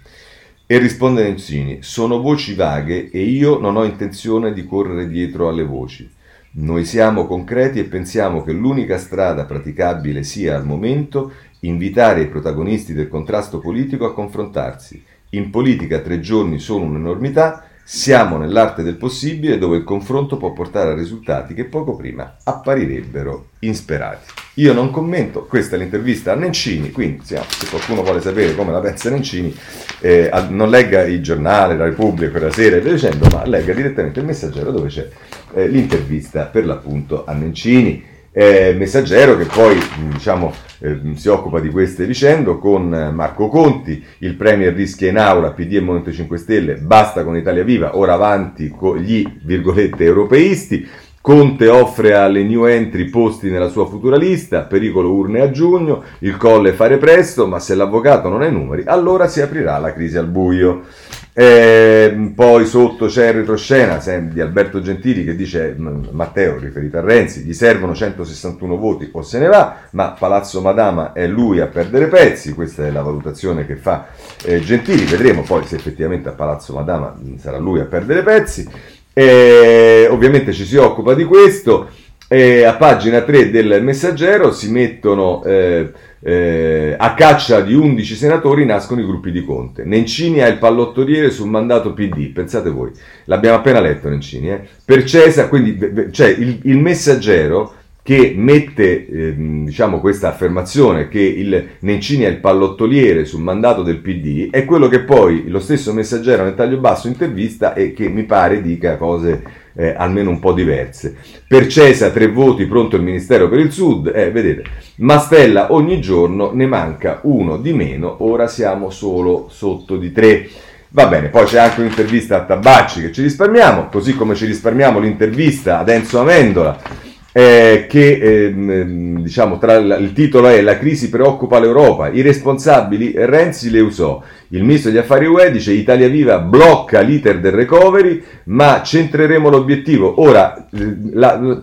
E risponde Nencini, sono voci vaghe e io non ho intenzione di correre dietro alle voci. Noi siamo concreti e pensiamo che l'unica strada praticabile sia al momento invitare i protagonisti del contrasto politico a confrontarsi in politica tre giorni sono un'enormità, siamo nell'arte del possibile dove il confronto può portare a risultati che poco prima apparirebbero insperati. Io non commento, questa è l'intervista a Nencini, quindi se qualcuno vuole sapere come la pensa Nencini, eh, non legga il giornale, la Repubblica, la sera e via dicendo, ma legga direttamente il messaggero dove c'è eh, l'intervista per l'appunto a Nencini eh, messaggero che poi diciamo, eh, si occupa di queste vicende con Marco Conti, il Premier rischia in aula PD e Movimento 5 Stelle, basta con Italia Viva, ora avanti con gli virgolette europeisti. Conte offre alle new entry posti nella sua futura lista, pericolo urne a giugno, il colle fare presto, ma se l'avvocato non ha i numeri, allora si aprirà la crisi al buio. E poi sotto c'è il retroscena di Alberto Gentili che dice, Matteo riferito a Renzi, gli servono 161 voti o se ne va, ma Palazzo Madama è lui a perdere pezzi, questa è la valutazione che fa eh, Gentili, vedremo poi se effettivamente a Palazzo Madama sarà lui a perdere pezzi. E, ovviamente ci si occupa di questo. E a pagina 3 del messaggero si mettono eh, eh, a caccia di 11 senatori nascono i gruppi di Conte. Nencini ha il pallottoliere sul mandato PD, pensate voi, l'abbiamo appena letto Nencini. Eh? Per Cesa, quindi cioè il, il messaggero che mette eh, diciamo, questa affermazione che il Nencini è il pallottoliere sul mandato del PD è quello che poi lo stesso messaggero nel taglio basso intervista e che mi pare dica cose eh, almeno un po' diverse. Per Cesa tre voti, pronto il Ministero per il Sud, eh, vedete, Mastella ogni giorno ne manca uno di meno, ora siamo solo sotto di tre. Va bene, poi c'è anche un'intervista a Tabacci che ci risparmiamo, così come ci risparmiamo l'intervista ad Enzo Amendola eh, che ehm, diciamo tra l- il titolo è La crisi preoccupa l'Europa, i responsabili Renzi le usò. Il ministro degli affari UE dice Italia Viva blocca l'iter del recovery, ma centreremo l'obiettivo. Ora, la,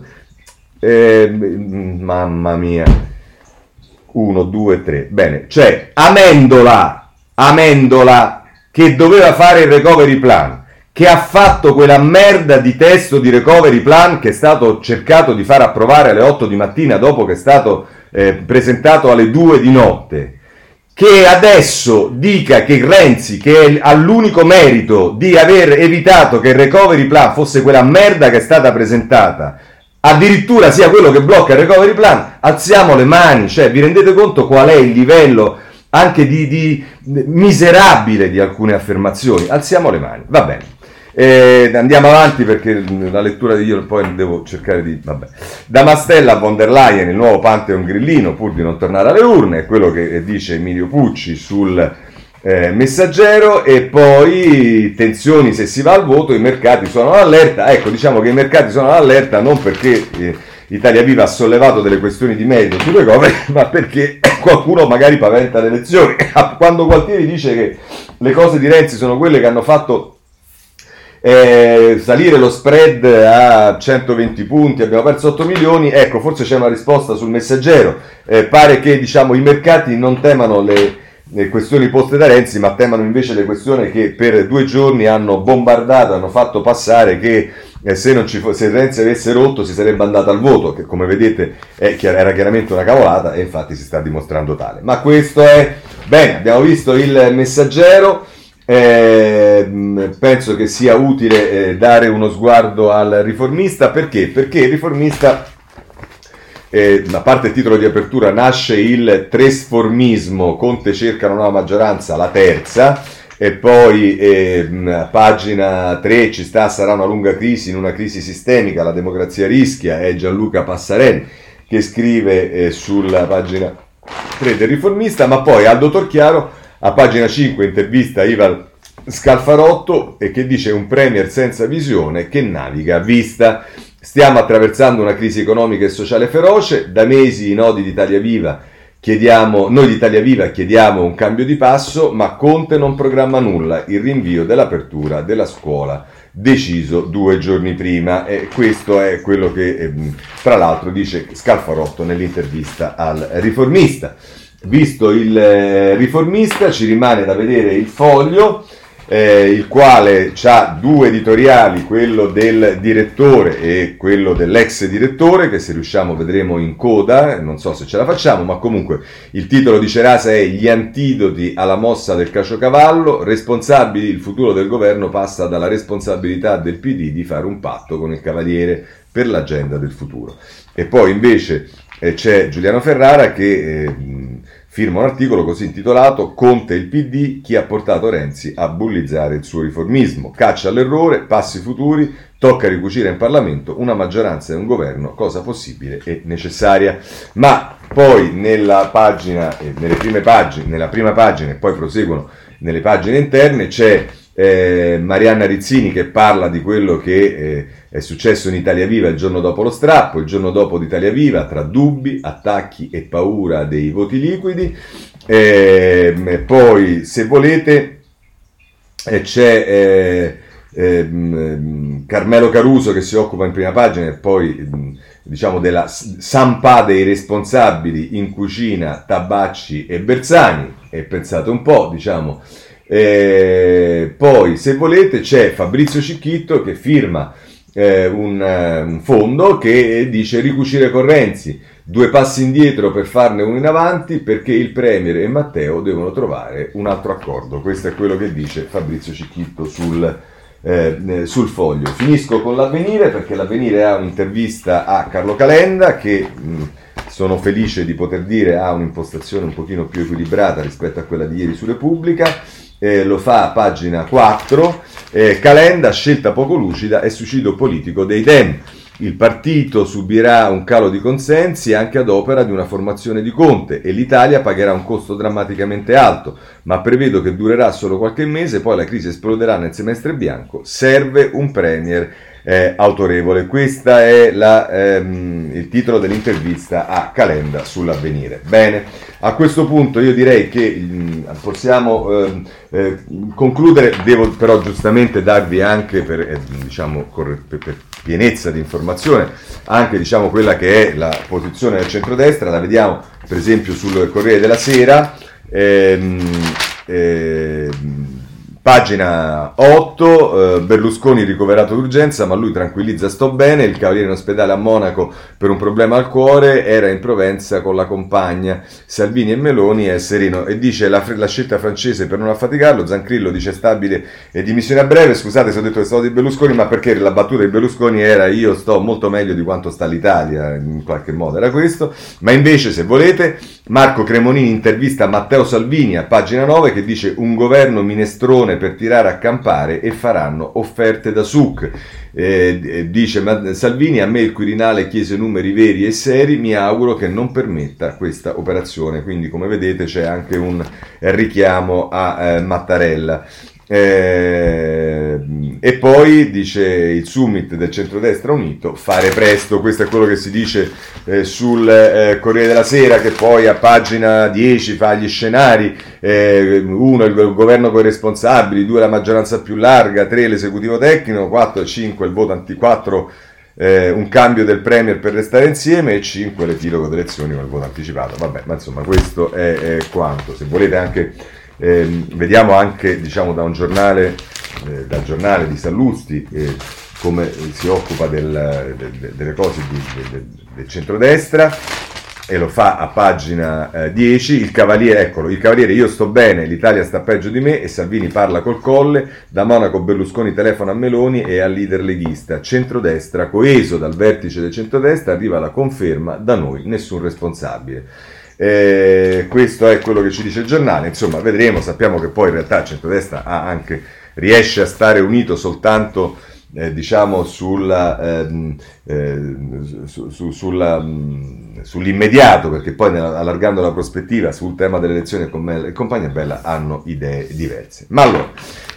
eh, mamma mia, 1, 2, 3, bene, c'è Amendola, Amendola che doveva fare il recovery plan che ha fatto quella merda di testo di recovery plan che è stato cercato di far approvare alle 8 di mattina dopo che è stato eh, presentato alle 2 di notte, che adesso dica che Renzi, che ha l'unico merito di aver evitato che il recovery plan fosse quella merda che è stata presentata, addirittura sia quello che blocca il recovery plan, alziamo le mani, cioè vi rendete conto qual è il livello anche di, di miserabile di alcune affermazioni? Alziamo le mani, va bene. Eh, andiamo avanti perché la lettura di io poi devo cercare di... Vabbè. Da Mastella a von der Leyen, il nuovo Pantheon grillino, pur di non tornare alle urne, è quello che dice Emilio Pucci sul eh, messaggero e poi tensioni se si va al voto, i mercati sono all'allerta. Ecco, diciamo che i mercati sono all'allerta non perché... Eh, Italia Viva ha sollevato delle questioni di merito sulle cose, <laughs> ma perché <coughs> qualcuno magari paventa le elezioni. <coughs> Quando Gualtieri dice che le cose di Renzi sono quelle che hanno fatto eh, salire lo spread a 120 punti, abbiamo perso 8 milioni, ecco forse c'è una risposta sul messaggero, eh, pare che diciamo, i mercati non temano le, le, questioni poste da Renzi, ma temano invece le questioni che per due giorni hanno bombardato, hanno fatto passare che eh, se, ci se Renzi avesse rotto si sarebbe andato al voto, che come vedete è, era chiaramente una cavolata e infatti si sta dimostrando tale. Ma questo è, bene, abbiamo visto il messaggero. Eh, penso che sia utile eh, dare uno sguardo al riformista. Perché? Perché il riformista, eh, a parte il titolo di apertura, nasce il tresformismo, Conte cerca una nuova maggioranza, la terza, E poi eh, pagina 3 ci sta, sarà una lunga crisi, in una crisi sistemica, la democrazia rischia, è Gianluca Passarelli che scrive eh, sulla pagina 3 del riformista, ma poi Aldo Torchiaro a pagina 5 intervista Ival Scalfarotto e che dice un premier senza visione che naviga a vista. Stiamo attraversando una crisi economica e sociale feroce, da mesi i nodi d'Italia Viva Chiediamo, noi di Italia Viva chiediamo un cambio di passo, ma Conte non programma nulla, il rinvio dell'apertura della scuola deciso due giorni prima e questo è quello che ehm, tra l'altro dice Scalfarotto nell'intervista al riformista. Visto il eh, riformista ci rimane da vedere il foglio eh, il quale ha due editoriali, quello del direttore e quello dell'ex direttore, che se riusciamo vedremo in coda, non so se ce la facciamo, ma comunque il titolo di Cerasa è Gli antidoti alla mossa del caciocavallo, responsabili, il futuro del governo passa dalla responsabilità del PD di fare un patto con il Cavaliere per l'agenda del futuro. E poi invece eh, c'è Giuliano Ferrara che... Eh, firma un articolo così intitolato Conte il PD, chi ha portato Renzi a bullizzare il suo riformismo. Caccia all'errore, passi futuri, tocca ricucire in Parlamento una maggioranza e un governo, cosa possibile e necessaria. Ma poi nella pagina, nelle prime pagine, nella prima pagina e poi proseguono nelle pagine interne c'è eh, Marianna Rizzini che parla di quello che eh, è successo in Italia Viva il giorno dopo lo strappo, il giorno dopo d'Italia Viva, tra dubbi, attacchi e paura dei voti liquidi. Eh, poi, se volete, eh, c'è eh, ehm, Carmelo Caruso che si occupa in prima pagina e poi diciamo della Sampa dei responsabili in cucina, Tabacci e Bersani. E pensate un po', diciamo eh, poi, se volete, c'è Fabrizio Cicchitto che firma eh, un, eh, un, fondo che dice ricucire con Renzi, due passi indietro per farne uno in avanti perché il Premier e Matteo devono trovare un altro accordo. Questo è quello che dice Fabrizio Cicchitto sul, eh, eh sul foglio. Finisco con l'avvenire perché l'avvenire ha un'intervista a Carlo Calenda che... Mh, sono felice di poter dire ha un'impostazione un pochino più equilibrata rispetto a quella di ieri su Repubblica eh, lo fa a pagina 4, eh, Calenda, scelta poco lucida e suicidio politico dei Dem. Il partito subirà un calo di consensi anche ad opera di una formazione di Conte e l'Italia pagherà un costo drammaticamente alto, ma prevedo che durerà solo qualche mese, poi la crisi esploderà nel semestre bianco. Serve un premier eh, autorevole. Questo è la, ehm, il titolo dell'intervista a Calenda sull'avvenire. Bene, a questo punto io direi che mh, mm, possiamo eh, eh, concludere, devo però giustamente darvi anche per, eh, diciamo, per, per pienezza di informazione, anche diciamo, quella che è la posizione del centrodestra, la vediamo per esempio sul Corriere della Sera. Ehm, ehm, Pagina 8, eh, Berlusconi ricoverato d'urgenza, ma lui tranquillizza sto bene, il cavaliere in ospedale a Monaco per un problema al cuore, era in Provenza con la compagna, Salvini e Meloni è sereno e dice la, la scelta francese per non affaticarlo, Zancrillo dice stabile e dimissione a breve, scusate se ho detto che stavo di Berlusconi, ma perché la battuta di Berlusconi era io sto molto meglio di quanto sta l'Italia, in qualche modo. Era questo, ma invece se volete Marco Cremonini intervista Matteo Salvini a pagina 9 che dice un governo minestrone per tirare a campare e faranno offerte da SUC. Eh, dice Salvini, a me il Quirinale chiese numeri veri e seri, mi auguro che non permetta questa operazione. Quindi come vedete c'è anche un richiamo a eh, Mattarella. Eh, e poi dice il summit del centrodestra unito fare presto, questo è quello che si dice eh, sul eh, Corriere della Sera che poi a pagina 10 fa gli scenari, eh, uno il, governo con i responsabili, due la maggioranza più larga, tre l'esecutivo tecnico, 4 e 5 il voto anti 4 eh, un cambio del Premier per restare insieme e 5 l'epilogo delle elezioni con il voto anticipato. Vabbè, ma insomma questo è, è quanto. Se volete anche eh, vediamo anche diciamo, da giornale, eh, dal giornale di Sallusti eh, come si occupa del, de, delle cose di, de, del centrodestra e lo fa a pagina eh, 10, il cavaliere, eccolo, il cavaliere io sto bene, l'Italia sta peggio di me e Salvini parla col colle, da Monaco Berlusconi telefona a Meloni e al leader leghista, centrodestra coeso dal vertice del centrodestra arriva la conferma, da noi nessun responsabile. Eh, questo è quello che ci dice il giornale, insomma vedremo, sappiamo che poi in realtà il centrodestra anche, riesce a stare unito soltanto eh, diciamo sulla, ehm, eh, su, su, sulla, mh, sull'immediato, perché poi nella, allargando la prospettiva sul tema delle elezioni e compagnia bella hanno idee diverse. Ma allora,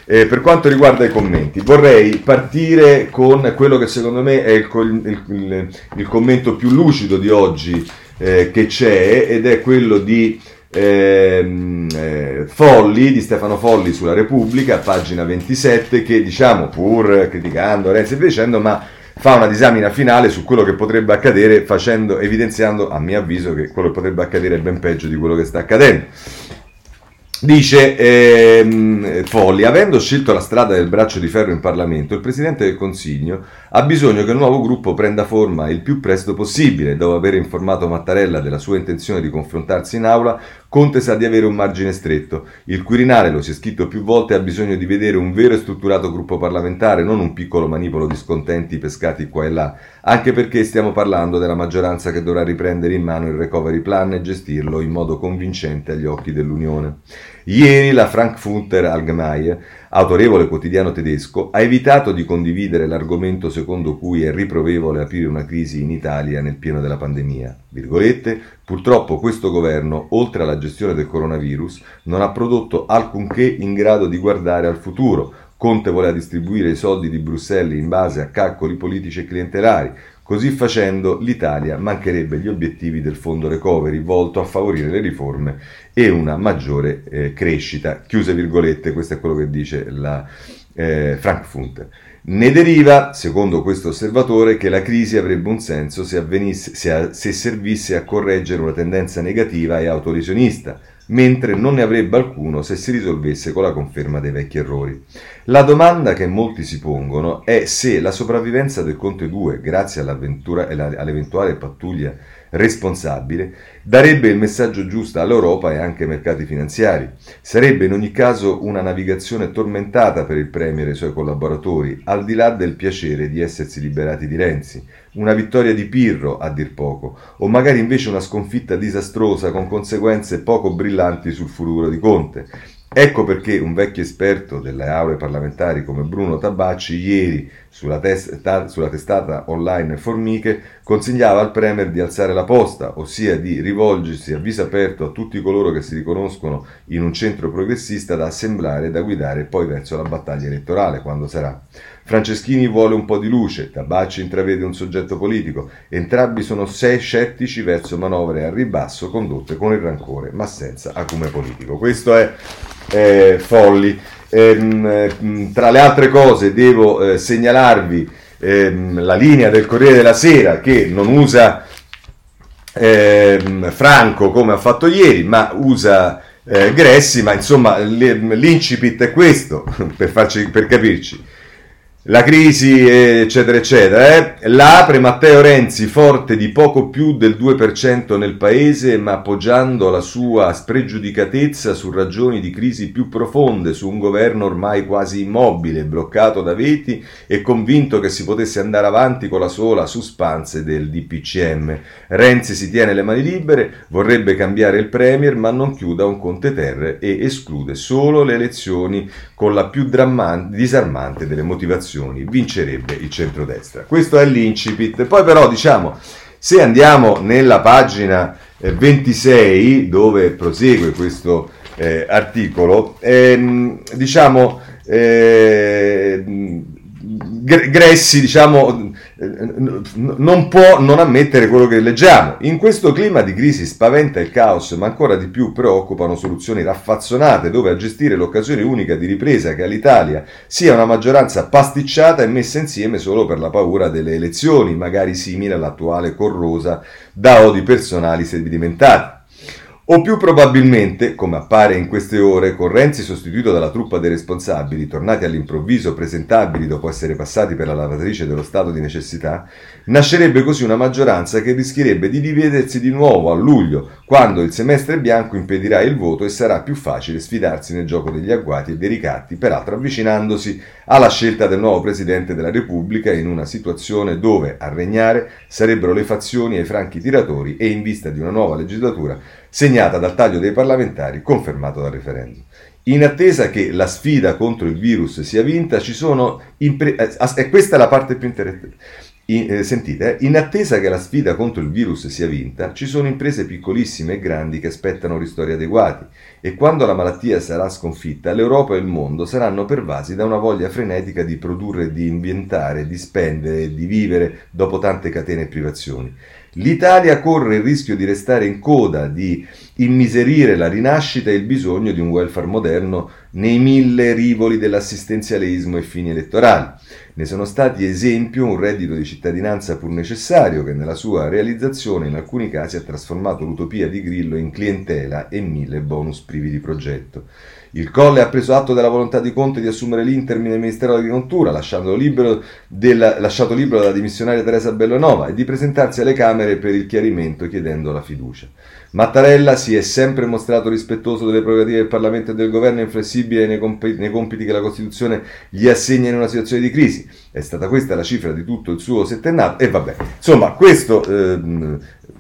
eh, per quanto riguarda i commenti, vorrei partire con quello che secondo me è il, il, il, il commento più lucido di oggi eh, che c'è ed è quello di ehm, eh, Folli, di Stefano Folli sulla Repubblica, pagina 27, che diciamo pur criticando Renzi e via dicendo, ma fa una disamina finale su quello che potrebbe accadere, facendo, evidenziando a mio avviso che quello che potrebbe accadere è ben peggio di quello che sta accadendo. Dice ehm, Folli, avendo scelto la strada del braccio di ferro in Parlamento, il Presidente del Consiglio ha bisogno che il nuovo gruppo prenda forma il più presto possibile. Dopo aver informato Mattarella della sua intenzione di confrontarsi in aula, Conte sa di avere un margine stretto. Il Quirinale, lo si è scritto più volte, ha bisogno di vedere un vero e strutturato gruppo parlamentare, non un piccolo manipolo di scontenti pescati qua e là, anche perché stiamo parlando della maggioranza che dovrà riprendere in mano il recovery plan e gestirlo in modo convincente agli occhi dell'Unione. Ieri la Frankfurter Allgemeine, autorevole quotidiano tedesco, ha evitato di condividere l'argomento secondo cui è riprovevole aprire una crisi in Italia nel pieno della pandemia. Virgolette, purtroppo questo governo, oltre alla gestione del coronavirus, non ha prodotto alcunché in grado di guardare al futuro. Conte voleva distribuire i soldi di Bruxelles in base a calcoli politici e clientelari, Così facendo l'Italia mancherebbe gli obiettivi del fondo recovery volto a favorire le riforme e una maggiore eh, crescita. Chiuse virgolette, questo è quello che dice la eh, Frankfurt. Ne deriva, secondo questo osservatore, che la crisi avrebbe un senso se, avvenisse, se, se servisse a correggere una tendenza negativa e autolesionista, mentre non ne avrebbe alcuno se si risolvesse con la conferma dei vecchi errori. La domanda che molti si pongono è se la sopravvivenza del Conte 2, grazie all'eventuale pattuglia responsabile, darebbe il messaggio giusto all'Europa e anche ai mercati finanziari. Sarebbe in ogni caso una navigazione tormentata per il Premier e i suoi collaboratori, al di là del piacere di essersi liberati di Renzi. Una vittoria di Pirro, a dir poco, o magari invece una sconfitta disastrosa con conseguenze poco brillanti sul futuro di Conte. Ecco perché un vecchio esperto delle aule parlamentari come Bruno Tabacci ieri sulla, testa, sulla, testata online Formiche consigliava al Premier di alzare la posta, ossia di rivolgersi a viso aperto a tutti coloro che si riconoscono in un centro progressista da assemblare e da guidare poi verso la battaglia elettorale, quando sarà. Franceschini vuole un po' di luce, Tabacci intravede un soggetto politico, entrambi sono sei scettici verso manovre a ribasso condotte con il rancore ma senza acume politico. Questo è eh, Folli. Ehm, tra le altre cose devo eh, segnalarvi ehm, la linea del Corriere della Sera che non usa ehm, Franco come ha fatto ieri, ma usa eh, Gressi, ma insomma l'incipit è questo, <laughs> per, farci, per capirci la crisi, eccetera, eccetera. Eh? La apre Matteo Renzi, forte di poco più del 2% nel paese, ma appoggiando la sua spregiudicatezza su ragioni di crisi più profonde, su un governo ormai quasi immobile, bloccato da veti e convinto che si potesse andare avanti con la sola suspense del DPCM. Renzi si tiene le mani libere, vorrebbe cambiare il Premier, ma non chiuda un Conte Terre e esclude solo le elezioni con la più disarmante delle motivazioni elezioni vincerebbe il centrodestra. Questo è l'incipit. Poi però diciamo, se andiamo nella pagina 26 eh, dove prosegue questo eh, articolo, ehm, diciamo, eh, Gressi diciamo, non può non ammettere quello che leggiamo. In questo clima di crisi spaventa il caos, ma ancora di più preoccupano soluzioni raffazzonate dove a gestire l'occasione unica di ripresa che all'Italia sia una maggioranza pasticciata e messa insieme solo per la paura delle elezioni, magari simile all'attuale corrosa da odi personali sedimentati. O più probabilmente, come appare in queste ore, con Renzi sostituito dalla truppa dei responsabili, tornati all'improvviso presentabili dopo essere passati per la lavatrice dello stato di necessità, nascerebbe così una maggioranza che rischierebbe di dividersi di nuovo a luglio, quando il semestre bianco impedirà il voto e sarà più facile sfidarsi nel gioco degli agguati e dei ricatti, peraltro avvicinandosi alla scelta del nuovo Presidente della Repubblica in una situazione dove a regnare sarebbero le fazioni e i franchi tiratori e in vista di una nuova legislatura segnata dal taglio dei parlamentari confermato dal referendum. In attesa che la sfida contro il virus sia vinta, ci sono impre- eh, e questa è la parte più interessante. In, eh, sentite, eh, in attesa che la sfida contro il virus sia vinta, ci sono imprese piccolissime e grandi che aspettano ristori adeguati e quando la malattia sarà sconfitta, l'Europa e il mondo saranno pervasi da una voglia frenetica di produrre, di inventare, di spendere, di vivere dopo tante catene e privazioni. L'Italia corre il rischio di restare in coda, di immiserire la rinascita e il bisogno di un welfare moderno nei mille rivoli dell'assistenzialismo e fini elettorali. Ne sono stati esempio un reddito di cittadinanza pur necessario che nella sua realizzazione in alcuni casi ha trasformato l'utopia di Grillo in clientela e mille bonus privi di progetto. Il Colle ha preso atto della volontà di Conte di assumere l'Intermi nel Ministero dell'Agricoltura, lasciato libero, della, lasciato libero dalla dimissionaria Teresa Bellanova, e di presentarsi alle Camere per il chiarimento chiedendo la fiducia. Mattarella si è sempre mostrato rispettoso delle prerogative del Parlamento e del governo inflessibile nei, comp- nei compiti che la Costituzione gli assegna in una situazione di crisi. È stata questa la cifra di tutto il suo settennato e vabbè. Insomma, questo ehm, eh,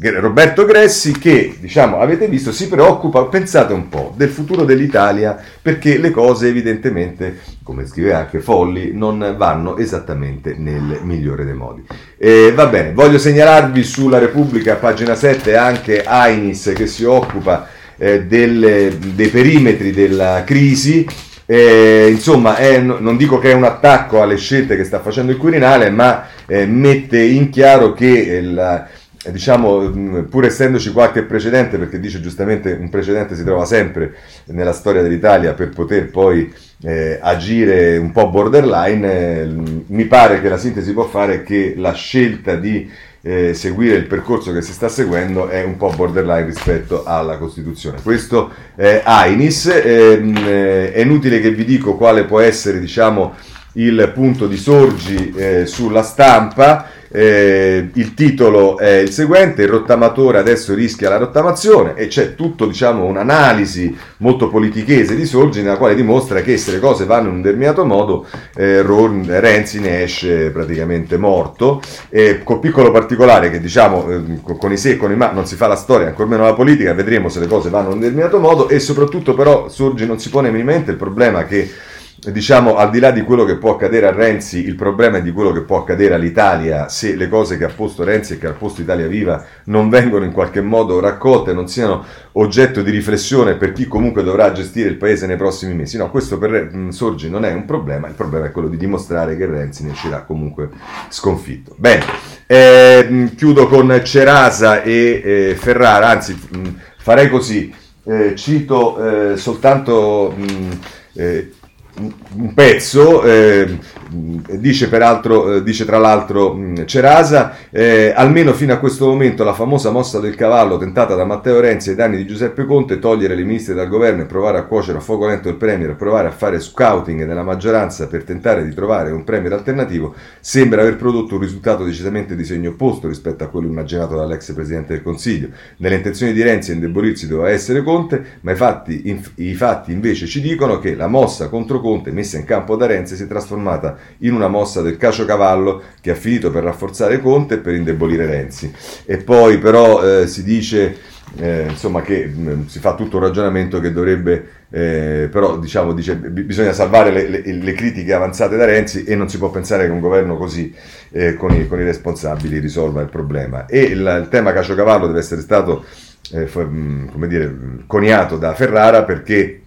Roberto Gressi che, diciamo, avete visto, si preoccupa, pensate un po', del futuro dell'Italia perché le cose evidentemente, come scrive anche Folli, non vanno esattamente nel migliore dei modi. Eh, va bene, voglio segnalarvi sulla Repubblica, pagina 7, anche Ainis che si occupa eh, delle, dei perimetri della crisi. Eh, insomma, è, non dico che è un attacco alle scelte che sta facendo il Quirinale, ma eh, mette in chiaro che il, diciamo, pur essendoci qualche precedente, perché dice giustamente un precedente si trova sempre nella storia dell'Italia per poter poi eh, agire un po' borderline, eh, mi pare che la sintesi può fare che la scelta di eh, seguire il percorso che si sta seguendo è un po' borderline rispetto alla Costituzione. Questo è Ainis, ehm, eh, è inutile che vi dico quale può essere diciamo, il punto di sorgi eh, sulla stampa. Eh, il titolo è il seguente: Il rottamatore adesso rischia la rottamazione, e c'è tutto, diciamo, un'analisi molto politichese di Sorgi, nella quale dimostra che se le cose vanno in un determinato modo, eh, Renzi ne esce praticamente morto. Eh, con piccolo particolare che diciamo eh, con i se e con i ma non si fa la storia, ancora meno la politica, vedremo se le cose vanno in un determinato modo, e soprattutto, però, Sorgi non si pone minimamente il problema che diciamo, al di là di quello che può accadere a Renzi, il problema è di quello che può accadere all'Italia se le cose che ha posto Renzi e che ha posto Italia Viva non vengono in qualche modo raccolte, non siano oggetto di riflessione per chi comunque dovrà gestire il paese nei prossimi mesi. No, questo per mm, Sorgi non è un problema, il problema è quello di dimostrare che Renzi ne uscirà comunque sconfitto. Bene, eh, mm, chiudo con Cerasa e eh, Ferrara, anzi mh, mm, farei così, eh, cito eh, soltanto... Mh, eh, un pezzo, eh, dice, peraltro, eh, dice tra l'altro mh, Cerasa, eh, almeno fino a questo momento la famosa mossa del cavallo tentata da Matteo Renzi ai danni di Giuseppe Conte, togliere le ministre dal governo e provare a cuocere a fuoco lento il Premier, provare a fare scouting nella maggioranza per tentare di trovare un Premier alternativo, sembra aver prodotto un risultato decisamente di segno opposto rispetto a quello immaginato dall'ex Presidente del Consiglio. Nelle intenzioni di Renzi indebolirsi doveva essere Conte, ma i fatti, in, i fatti invece ci dicono che la mossa contro Conte Conte messa in campo da Renzi si è trasformata in una mossa del caciocavallo che ha finito per rafforzare Conte e per indebolire Renzi. E poi però eh, si dice eh, insomma che mh, mm, si fa tutto un ragionamento che dovrebbe eh, però diciamo dice b- bisogna salvare le, le, le, critiche avanzate da Renzi e non si può pensare che un governo così eh, con, i, con, i, responsabili risolva il problema e il, il tema caciocavallo deve essere stato eh, f- mm, come dire coniato da Ferrara perché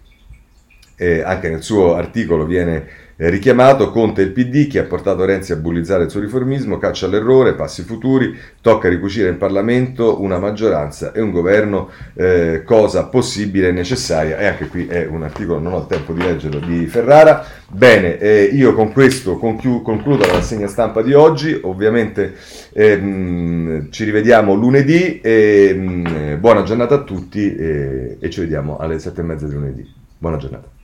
eh, anche nel suo articolo viene eh, richiamato, Conte il PD che ha portato Renzi a bullizzare il suo riformismo, caccia all'errore, passi futuri, tocca ricucire in Parlamento una maggioranza e un governo, eh, cosa possibile e necessaria, e anche qui è un articolo, non ho il tempo di leggerlo, di Ferrara. Bene, eh, io con questo conchiu- concludo la rassegna stampa di oggi, ovviamente ehm, ci rivediamo lunedì, e, ehm, buona giornata a tutti e ci vediamo alle sette e mezza di lunedì. Buona giornata.